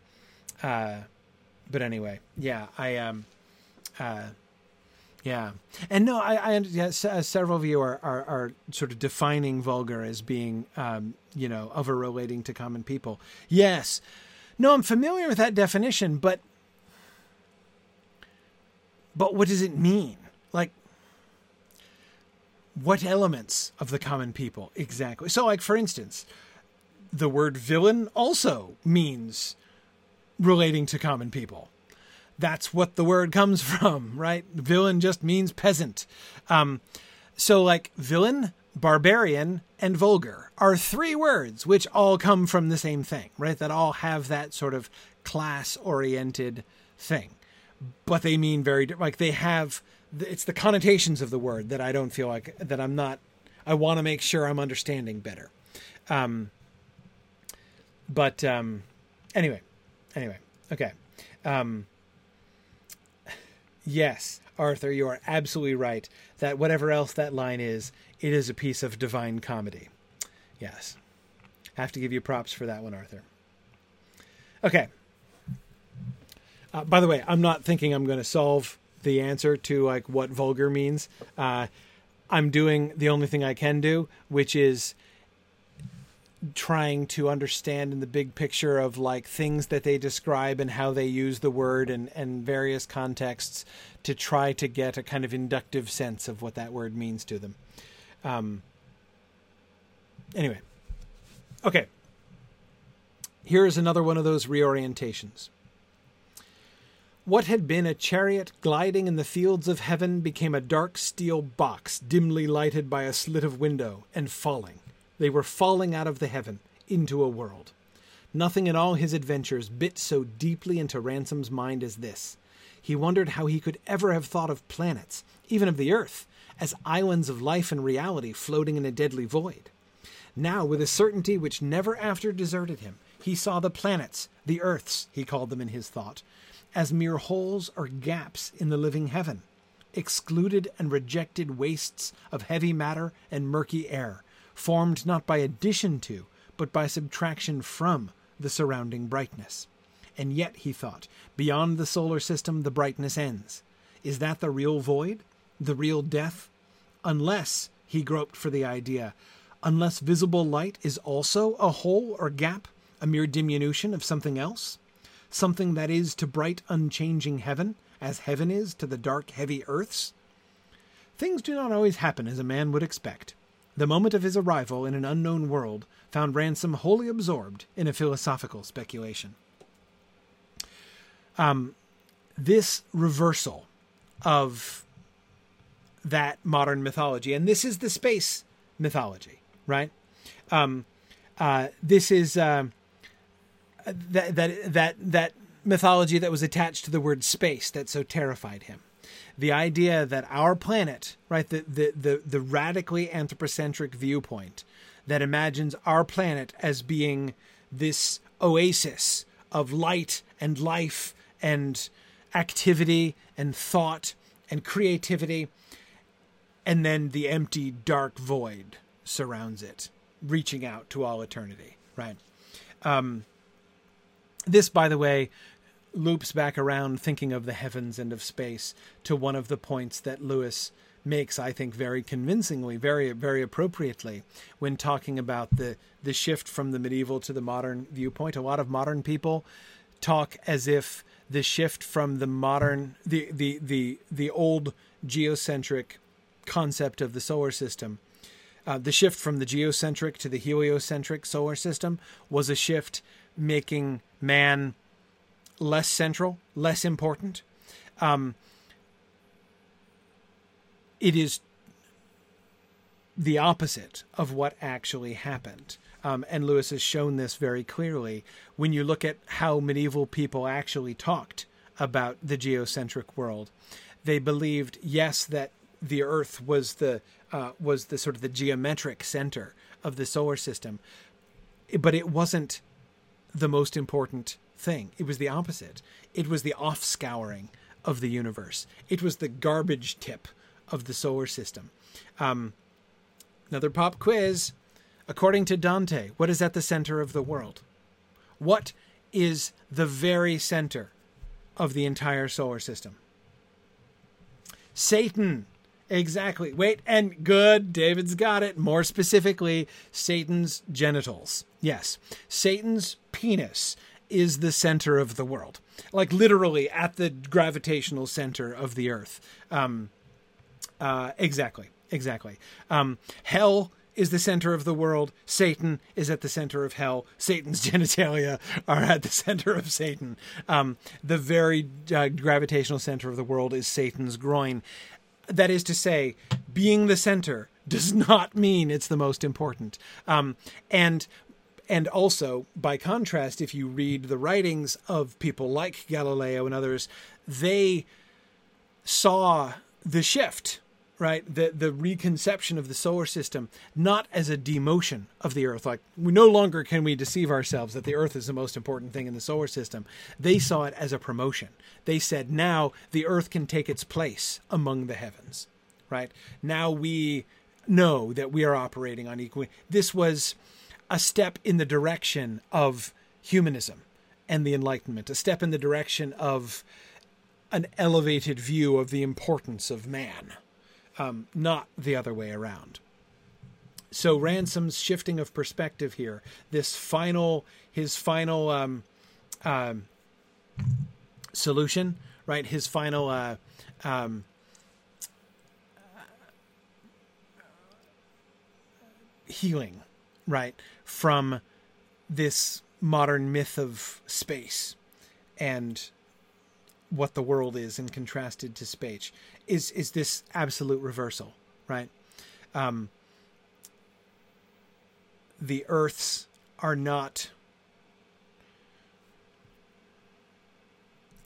uh but anyway yeah i um uh yeah, and no, I, I yeah, uh, several of you are, are, are sort of defining vulgar as being, um, you know, over relating to common people. Yes, no, I'm familiar with that definition, but but what does it mean? Like, what elements of the common people exactly? So, like for instance, the word villain also means relating to common people that's what the word comes <laughs> from, right? Villain just means peasant. Um, so, like, villain, barbarian, and vulgar are three words which all come from the same thing, right? That all have that sort of class oriented thing. But they mean very, like, they have, it's the connotations of the word that I don't feel like, that I'm not, I want to make sure I'm understanding better. Um, but um, anyway, anyway, okay. Um, Yes, Arthur, you are absolutely right. That whatever else that line is, it is a piece of divine comedy. Yes. Have to give you props for that one, Arthur. Okay. Uh, by the way, I'm not thinking I'm going to solve the answer to like what vulgar means. Uh, I'm doing the only thing I can do, which is trying to understand in the big picture of like things that they describe and how they use the word and, and various contexts to try to get a kind of inductive sense of what that word means to them. Um, anyway, okay. Here's another one of those reorientations. What had been a chariot gliding in the fields of heaven became a dark steel box dimly lighted by a slit of window and falling. They were falling out of the heaven into a world. Nothing in all his adventures bit so deeply into Ransom's mind as this. He wondered how he could ever have thought of planets, even of the earth, as islands of life and reality floating in a deadly void. Now, with a certainty which never after deserted him, he saw the planets, the earths, he called them in his thought, as mere holes or gaps in the living heaven, excluded and rejected wastes of heavy matter and murky air, formed not by addition to, but by subtraction from the surrounding brightness. And yet, he thought, beyond the solar system the brightness ends. Is that the real void? The real death? Unless, he groped for the idea, unless visible light is also a hole or gap, a mere diminution of something else? Something that is to bright, unchanging heaven, as heaven is to the dark, heavy earths? Things do not always happen as a man would expect. The moment of his arrival in an unknown world found Ransom wholly absorbed in a philosophical speculation. Um, this reversal of that modern mythology, and this is the space mythology, right? Um, uh, this is uh, that that that that mythology that was attached to the word space that so terrified him the idea that our planet, right, the, the, the, the radically anthropocentric viewpoint that imagines our planet as being this oasis of light and life and activity and thought and creativity, and then the empty, dark void surrounds it, reaching out to all eternity, right? Um, this, by the way, loops back around thinking of the heavens and of space to one of the points that Lewis makes, I think, very convincingly, very very appropriately, when talking about the the shift from the medieval to the modern viewpoint. A lot of modern people talk as if the shift from the modern the the the the old geocentric concept of the solar system uh, the shift from the geocentric to the heliocentric solar system was a shift making man less central, less important. Um, it is the opposite of what actually happened. Um, and Lewis has shown this very clearly when you look at how medieval people actually talked about the geocentric world. They believed, yes, that the Earth was the uh, was the sort of the geometric center of the solar system, but it wasn't the most important thing. It was the opposite. It was the offscouring of the universe. It was the garbage tip of the solar system. Um, another pop quiz. According to Dante, what is at the center of the world? What is the very center of the entire solar system? Satan. Exactly. Wait, and good. David's got it. More specifically, Satan's genitals. Yes, Satan's penis is the center of the world, like literally at the gravitational center of the earth. Um, uh, exactly, exactly. Um, hell is the center of the world. Satan is at the center of hell. Satan's <laughs> genitalia are at the center of Satan. Um, the very uh, gravitational center of the world is Satan's groin. That is to say, being the center does <laughs> not mean it's the most important. Um, and and also, by contrast, if you read the writings of people like Galileo and others, they saw the shift, right? The the reconception of the solar system not as a demotion of the Earth. Like we no longer can we deceive ourselves that the Earth is the most important thing in the solar system. They saw it as a promotion. They said now the Earth can take its place among the heavens, right? Now we know that we are operating on equal. This was a step in the direction of humanism and the Enlightenment, a step in the direction of an elevated view of the importance of man, um, not the other way around. So Ransom's shifting of perspective here, this final, his final um, um, solution, right? His final uh, um, healing, right, from this modern myth of space and what the world is and contrasted to space is is this absolute reversal, right? Um, the Earths are not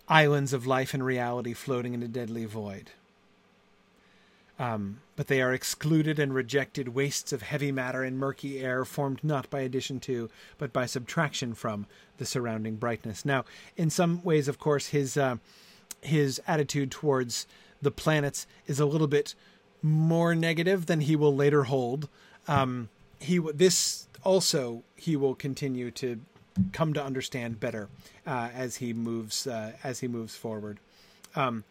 islands of life and reality floating in a deadly void. Um, but they are excluded and rejected wastes of heavy matter and murky air formed not by addition to, but by subtraction from the surrounding brightness. Now, in some ways, of course, his uh, his attitude towards the planets is a little bit more negative than he will later hold. Um, he this also he will continue to come to understand better uh, as he moves uh, as he moves forward. Um,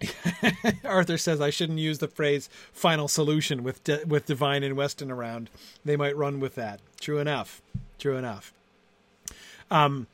<laughs> Arthur says I shouldn't use the phrase "final solution" with De- with Devine and Weston around. They might run with that. True enough. True enough. Um.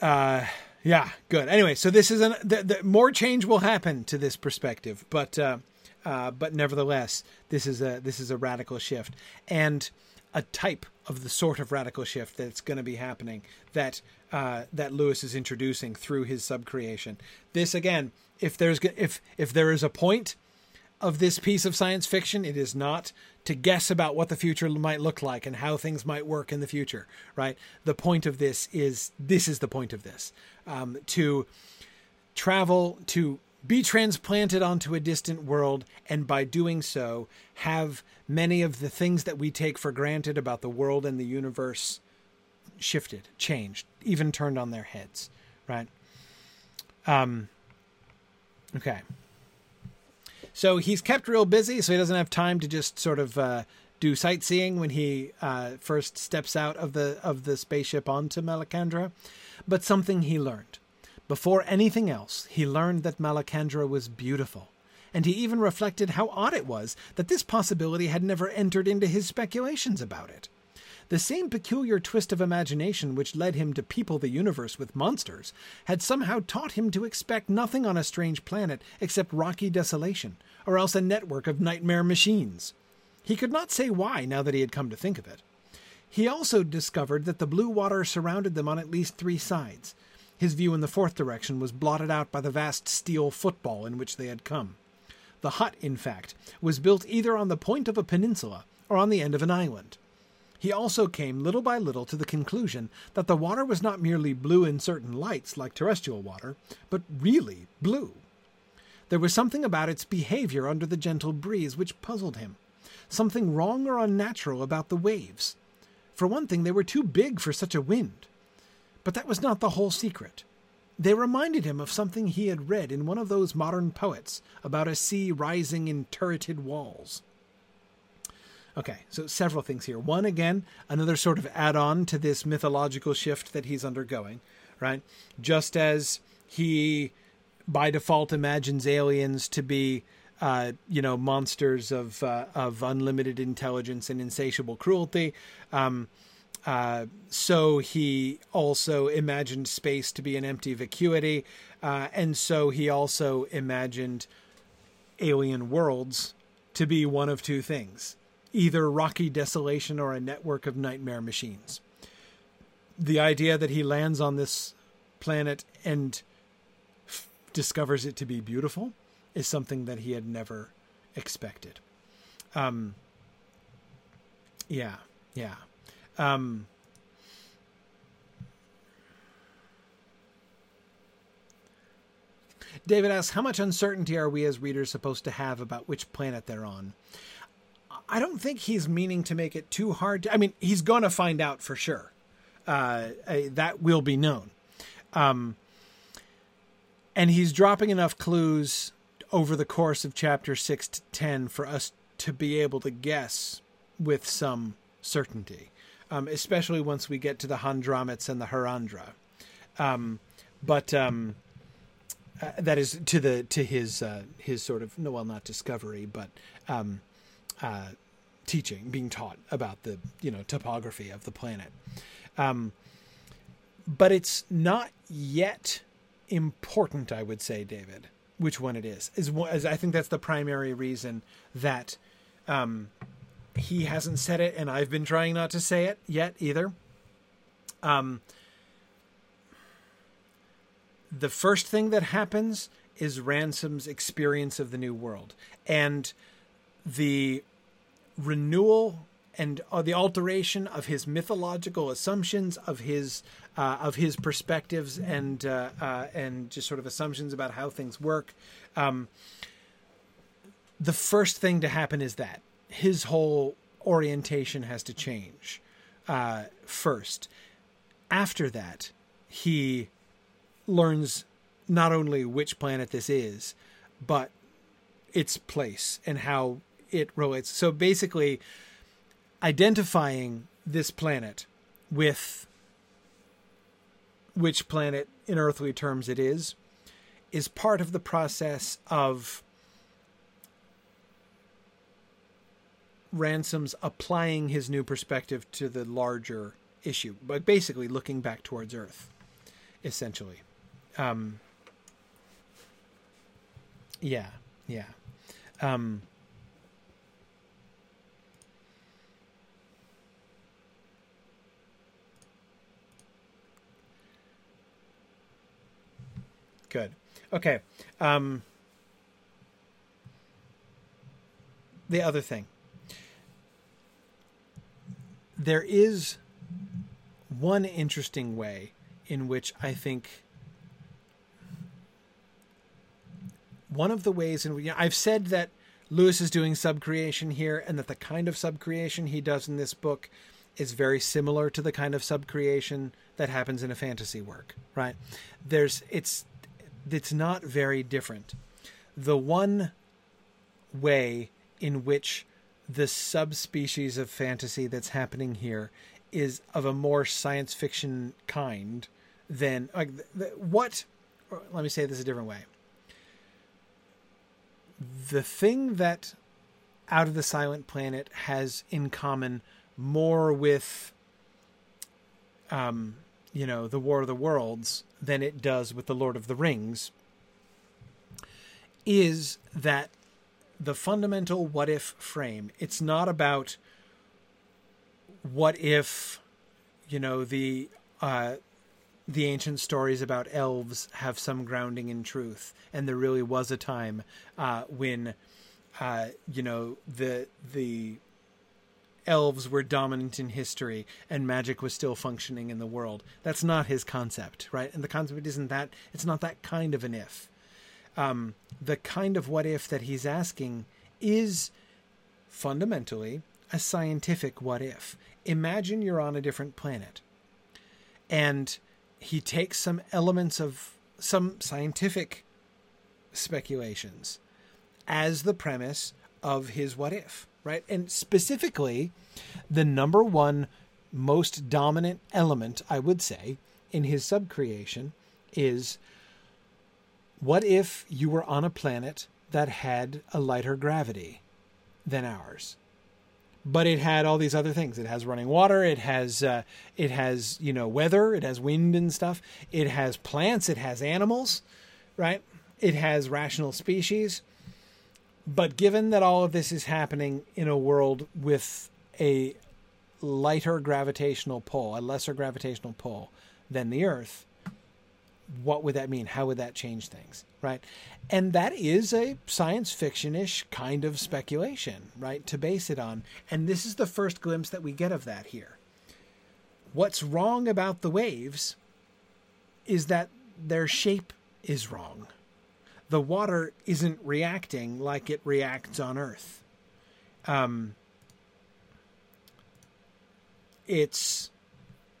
Uh. Yeah. Good. Anyway, so this is an the, the, more change will happen to this perspective, but uh, uh, but nevertheless, this is a this is a radical shift and a type of the sort of radical shift that's going to be happening that uh, that Lewis is introducing through his subcreation. This again if there's if if there is a point of this piece of science fiction, it is not to guess about what the future might look like and how things might work in the future. Right. The point of this is this is the point of this um, to travel to be transplanted onto a distant world and by doing so have many of the things that we take for granted about the world and the universe shifted changed even turned on their heads right um Okay. So he's kept real busy, so he doesn't have time to just sort of uh, do sightseeing when he uh, first steps out of the of the spaceship onto Malacandra. But something he learned. Before anything else, he learned that Malacandra was beautiful, and he even reflected how odd it was that this possibility had never entered into his speculations about it. The same peculiar twist of imagination which led him to people the universe with monsters had somehow taught him to expect nothing on a strange planet except rocky desolation, or else a network of nightmare machines. He could not say why now that he had come to think of it. He also discovered that the blue water surrounded them on at least three sides. His view in the fourth direction was blotted out by the vast steel football in which they had come. The hut, in fact, was built either on the point of a peninsula or on the end of an island. He also came little by little to the conclusion that the water was not merely blue in certain lights like terrestrial water, but really blue. There was something about its behavior under the gentle breeze which puzzled him. Something wrong or unnatural about the waves. For one thing, they were too big for such a wind. But that was not the whole secret. They reminded him of something he had read in one of those modern poets about a sea rising in turreted walls. Okay, so several things here. One, again, another sort of add on to this mythological shift that he's undergoing, right? Just as he, by default, imagines aliens to be, uh, you know, monsters of, uh, of unlimited intelligence and insatiable cruelty. Um, uh, so he also imagined space to be an empty vacuity. Uh, and so he also imagined alien worlds to be one of two things either rocky desolation or a network of nightmare machines. The idea that he lands on this planet and f- discovers it to be beautiful is something that he had never expected. Um, yeah, yeah. Um, David asks, How much uncertainty are we as readers supposed to have about which planet they're on? I don't think he's meaning to make it too hard. To, I mean, he's going to find out for sure. Uh, that will be known. Um, and he's dropping enough clues over the course of chapter 6 to 10 for us to be able to guess with some certainty, um, especially once we get to the Handramits and the Harandra. Um, but um, uh, that is to the to his uh, his sort of no, well, not discovery, but um, teaching, being taught about the you know topography of the planet. Um, but it's not yet important, I would say, David, which one it is. Is, is I think that's the primary reason that um, he hasn't said it, and I've been trying not to say it yet either. Um, the first thing that happens is Ransom's experience of the new world, and the renewal and uh, the alteration of his mythological assumptions of his uh, of his perspectives and uh, uh, and just sort of assumptions about how things work. Um, the first thing to happen is that his whole orientation has to change uh, first. After that, he learns not only which planet this is, but its place and how it relates. So basically, identifying this planet with which planet in earthly terms it is is part of the process of Ransom's applying his new perspective to the larger issue, but basically looking back towards Earth, essentially. Um, yeah, yeah. Um, Good. Okay. Um, the other thing. There is one interesting way in which I think one of the ways in which you know, I've said that Lewis is doing subcreation here and that the kind of subcreation he does in this book is very similar to the kind of subcreation that happens in a fantasy work, right? There's it's it's not very different. The one way in which the subspecies of fantasy that's happening here is of a more science fiction kind than like what let me say this a different way the thing that out of the silent planet has in common more with um, you know, the War of the Worlds than it does with the Lord of the Rings is that the fundamental what if frame. It's not about what if, you know, the uh, the ancient stories about elves have some grounding in truth, and there really was a time uh, when, uh, you know, the the elves were dominant in history and magic was still functioning in the world. That's not his concept, right? And the concept isn't that. It's not that kind of an if. Um, the kind of what if that he's asking is fundamentally a scientific what if. Imagine you're on a different planet. And he takes some elements of some scientific speculations as the premise of his what if, right? And specifically, the number one most dominant element, I would say, in his subcreation is what if you were on a planet that had a lighter gravity than ours? But it had all these other things. It has running water. It has uh, it has you know weather. It has wind and stuff. It has plants. It has animals, right? It has rational species. But given that all of this is happening in a world with a lighter gravitational pull, a lesser gravitational pull than the Earth, what would that mean? How would that change things? Right. And that is a science fiction ish kind of speculation, right, to base it on. And this is the first glimpse that we get of that here. What's wrong about the waves is that their shape is wrong. The water isn't reacting like it reacts on Earth. Um, it's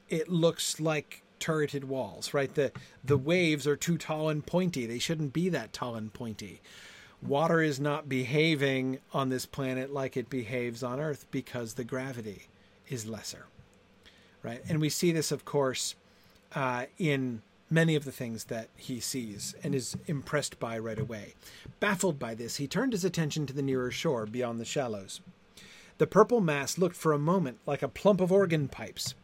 it looks like turreted walls, right? The the waves are too tall and pointy. They shouldn't be that tall and pointy. Water is not behaving on this planet like it behaves on Earth because the gravity is lesser, right? And we see this, of course, uh, in many of the things that he sees and is impressed by right away. Baffled by this, he turned his attention to the nearer shore beyond the shallows. The purple mass looked for a moment like a plump of organ pipes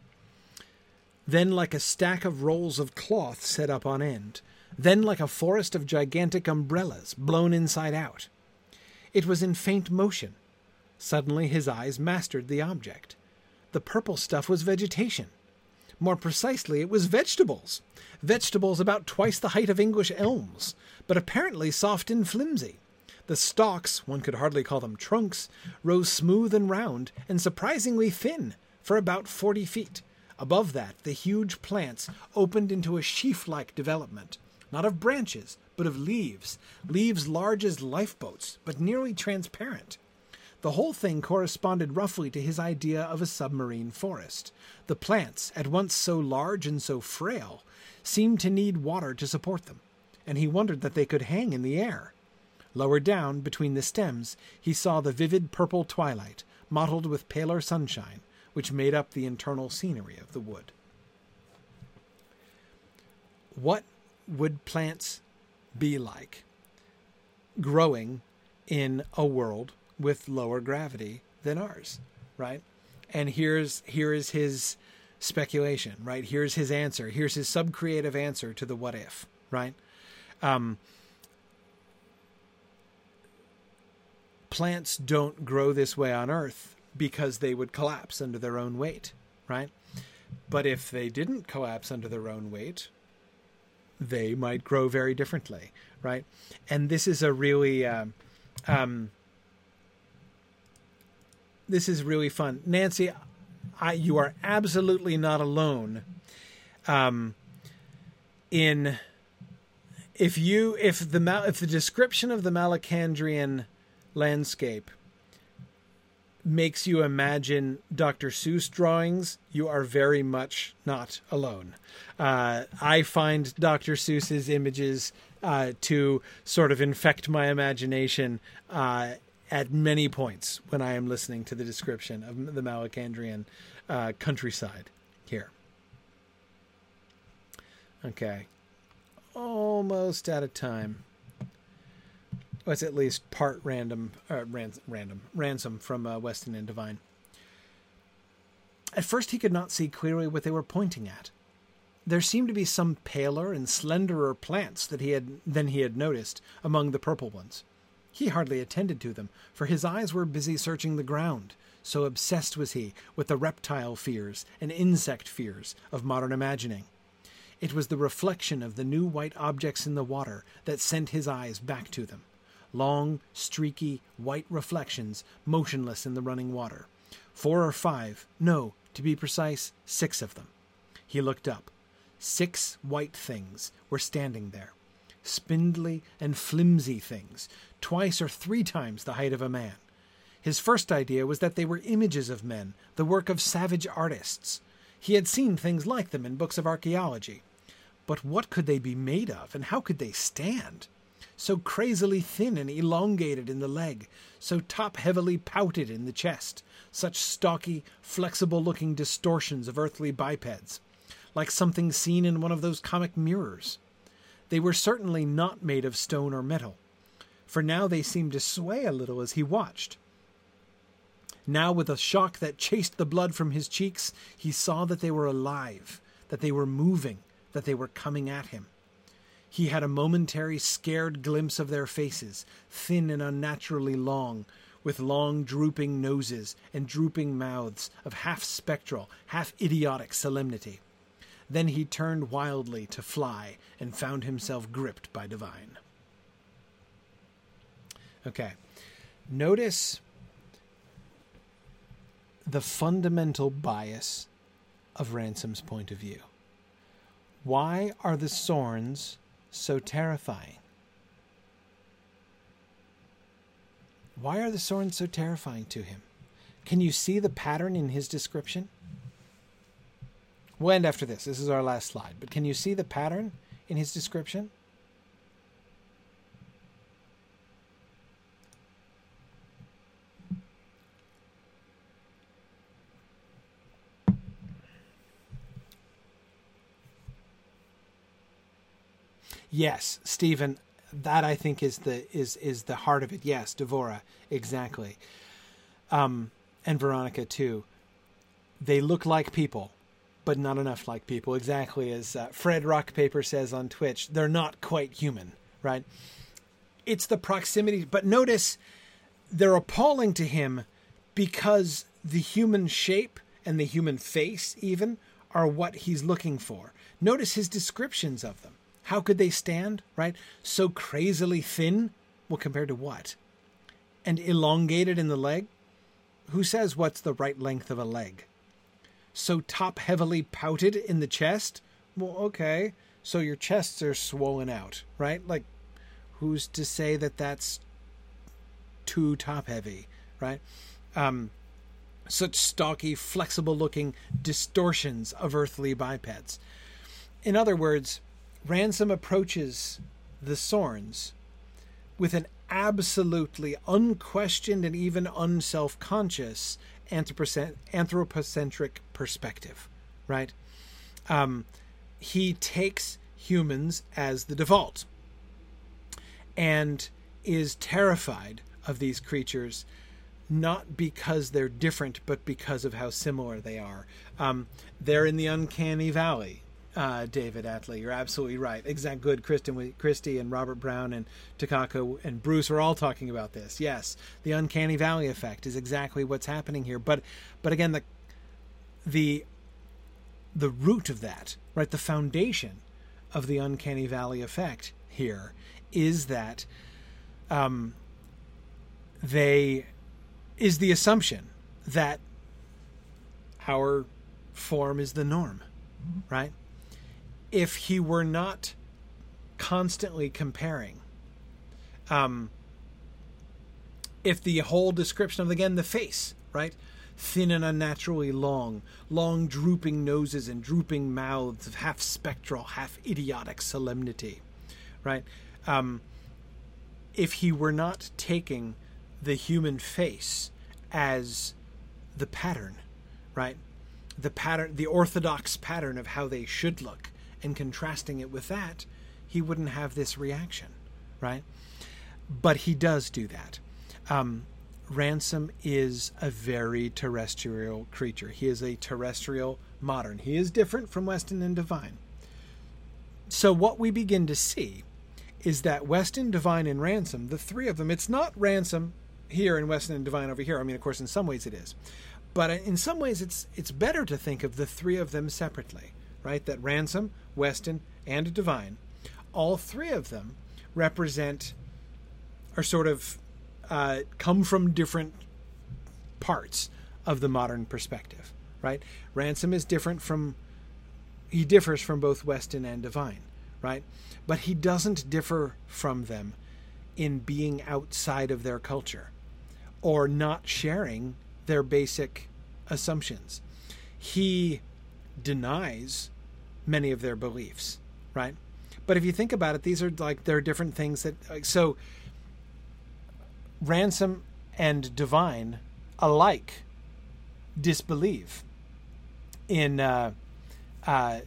then like a stack of rolls of cloth set up on end, then like a forest of gigantic umbrellas blown inside out. It was in faint motion. Suddenly his eyes mastered the object. The purple stuff was vegetation. More precisely, it was vegetables. Vegetables about twice the height of English elms, but apparently soft and flimsy. The stalks, one could hardly call them trunks, rose smooth and round and surprisingly thin, for about forty feet, Above that, the huge plants opened into a sheaf like development, not of branches, but of leaves, leaves large as lifeboats, but nearly transparent. The whole thing corresponded roughly to his idea of a submarine forest. The plants, at once so large and so frail, seemed to need water to support them, and he wondered that they could hang in the air. Lower down, between the stems, he saw the vivid purple twilight, mottled with paler sunshine, which made up the internal scenery of the wood. What would plants be like growing in a world with lower gravity than ours, right? And here's here is his speculation, right? Here's his answer. Here's his subcreative answer to the what if, right? Um, plants don't grow this way on Earth because they would collapse under their own weight, right? But if they didn't collapse under their own weight, they might grow very differently, right? And this is a really, um, um, this is really fun, Nancy. I, you are absolutely not alone. Um, in if you if the if the description of the Malacandrian landscape makes you imagine Dr. Seuss drawings, you are very much not alone. Uh, I find Dr. Seuss's images uh, to sort of infect my imagination uh, at many points when I am listening to the description of the Malacandrian uh, countryside here. Okay. Almost out of time was at least part random, uh, ran, random ransom from uh, Weston and Devine. At first, he could not see clearly what they were pointing at. There seemed to be some paler and slenderer plants that he had than he had noticed among the purple ones. He hardly attended to them, for his eyes were busy searching the ground, so obsessed was he with the reptile fears and insect fears of modern imagining. It was the reflection of the new white objects in the water that sent his eyes back to them. Long, streaky, white reflections, motionless in the running water. Four or five, no, to be precise, six of them. He looked up. Six white things were standing there. Spindly and flimsy things, twice or three times the height of a man. His first idea was that they were images of men, the work of savage artists. He had seen things like them in books of archaeology. But what could they be made of, and how could they stand? So crazily thin and elongated in the leg, so top heavily pouted in the chest, such stocky, flexible looking distortions of earthly bipeds, like something seen in one of those comic mirrors. They were certainly not made of stone or metal, for now they seemed to sway a little as he watched. Now, with a shock that chased the blood from his cheeks, he saw that they were alive, that they were moving, that they were coming at him. He had a momentary scared glimpse of their faces, thin and unnaturally long, with long drooping noses and drooping mouths of half spectral, half idiotic solemnity. Then he turned wildly to fly and found himself gripped by Devine. Okay. Notice the fundamental bias of Ransom's point of view. Why are the Sorns so terrifying? Why are the Sorns so terrifying to him? Can you see the pattern in his description? We'll end after this. This is our last slide. But can you see the pattern in his description? Yes, Stephen, that I think is the is is the heart of it. Yes, Devora, exactly. Um, and Veronica too. They look like people, but not enough like people. Exactly as uh, Fred Rockpaper says on Twitch, they're not quite human, right? It's the proximity, but notice they're appalling to him because the human shape and the human face even are what he's looking for. Notice his descriptions of them. How could they stand, right? So crazily thin? Well, compared to what? And elongated in the leg? Who says what's the right length of a leg? So top heavily pouted in the chest? Well, okay. So your chests are swollen out, right? Like, who's to say that that's too top heavy, right? Um, such stocky, flexible looking distortions of earthly bipeds. In other words, Ransom approaches the Sorns with an absolutely unquestioned and even unself conscious anthropocentric perspective, right? Um, he takes humans as the default and is terrified of these creatures not because they're different, but because of how similar they are. Um, they're in the uncanny valley uh, David Atley. You're absolutely right. Exact good. Kristen, Christy and Robert Brown and Takako and Bruce are all talking about this. Yes, the uncanny valley effect is exactly what's happening here. But but again, the the the root of that, right, the foundation of the uncanny valley effect here is that um, they is the assumption that our form is the norm, right? if he were not constantly comparing. Um, if the whole description of again the face, right? Thin and unnaturally long, long drooping noses and drooping mouths of half spectral, half idiotic solemnity, right? Um, if he were not taking the human face as the pattern, right? The pattern, the orthodox pattern of how they should look, and contrasting it with that, he wouldn't have this reaction, right? But he does do that. Um, Ransom is a very terrestrial creature. He is a terrestrial modern. He is different from Weston and Devine. So, what we begin to see is that Weston, Devine, and Ransom, the three of them, it's not Ransom here and Weston and Devine over here. I mean, of course, in some ways it is. But in some ways, it's, it's better to think of the three of them separately, right? That Ransom, Weston, and Devine, all three of them represent, are sort of uh, come from different parts of the modern perspective, right? Ransom is different from, he differs from both Weston and Devine, right? But he doesn't differ from them in being outside of their culture or not sharing their basic assumptions. He denies many of their beliefs, right? But if you think about it, these are like there are different things that so ransom and Devine alike disbelieve in uh, uh,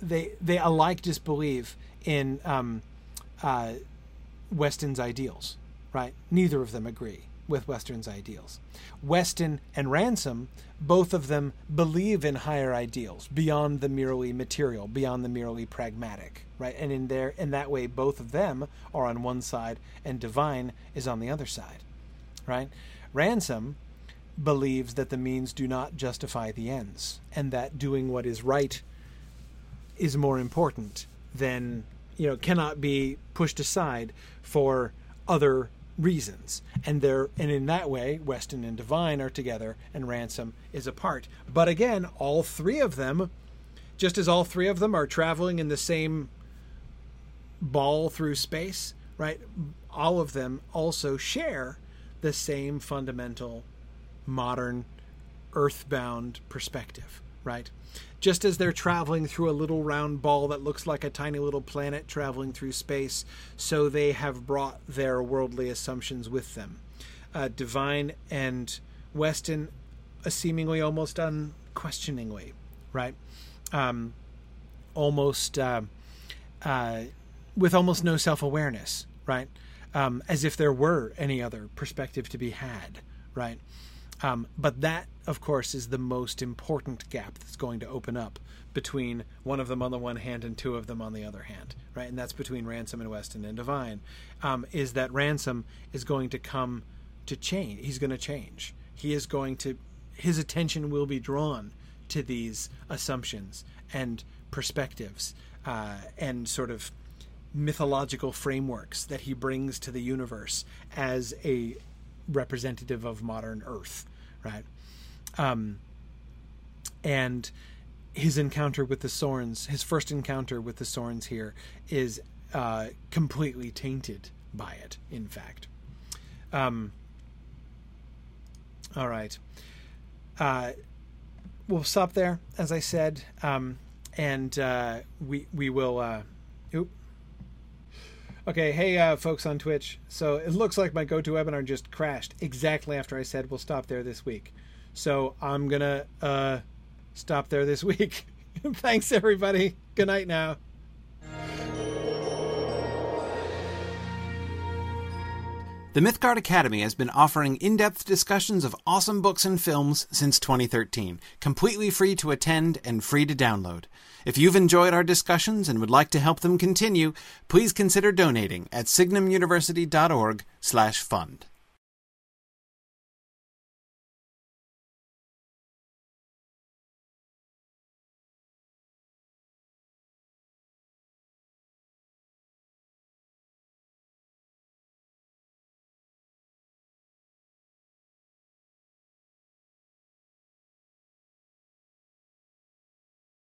they they alike disbelieve in um, uh, Weston's ideals, right? Neither of them agree with Weston's ideals. Weston and Ransom, both of them believe in higher ideals beyond the merely material, beyond the merely pragmatic, right? And in there, in that way, both of them are on one side, and Devine is on the other side, right? Ransom believes that the means do not justify the ends, and that doing what is right is more important than you know cannot be pushed aside for other reasons. And there and in that way Weston and Devine are together and Ransom is apart. But again all three of them just as all three of them are traveling in the same ball through space right all of them also share the same fundamental modern earthbound perspective right just as they're traveling through a little round ball that looks like a tiny little planet traveling through space, so they have brought their worldly assumptions with them. Uh, Devine and Weston, uh, seemingly almost unquestioningly, right? Um, almost uh, uh, with almost no self awareness, right? Um, as if there were any other perspective to be had, right? Um, but that, of course, is the most important gap that's going to open up between one of them on the one hand and two of them on the other hand, right? And that's between Ransom and Weston and Devine. Um, is that Ransom is going to come to change? He's going to change. He is going to. His attention will be drawn to these assumptions and perspectives uh, and sort of mythological frameworks that he brings to the universe as a representative of modern Earth right? Um, and his encounter with the Sorns, his first encounter with the Sorns here, is uh, completely tainted by it. In fact, um, all right. Uh, we'll stop there, as I said, um, and uh, we we will. Okay, hey uh, folks on Twitch. So it looks like my GoToWebinar just crashed exactly after I said we'll stop there this week. So I'm gonna uh, stop there this <laughs> week. Thanks everybody. Good night now. The Mythgard Academy has been offering in depth discussions of awesome books and films since 2013, completely free to attend and free to download. If you've enjoyed our discussions and would like to help them continue, please consider donating at signumuniversity.org/fund.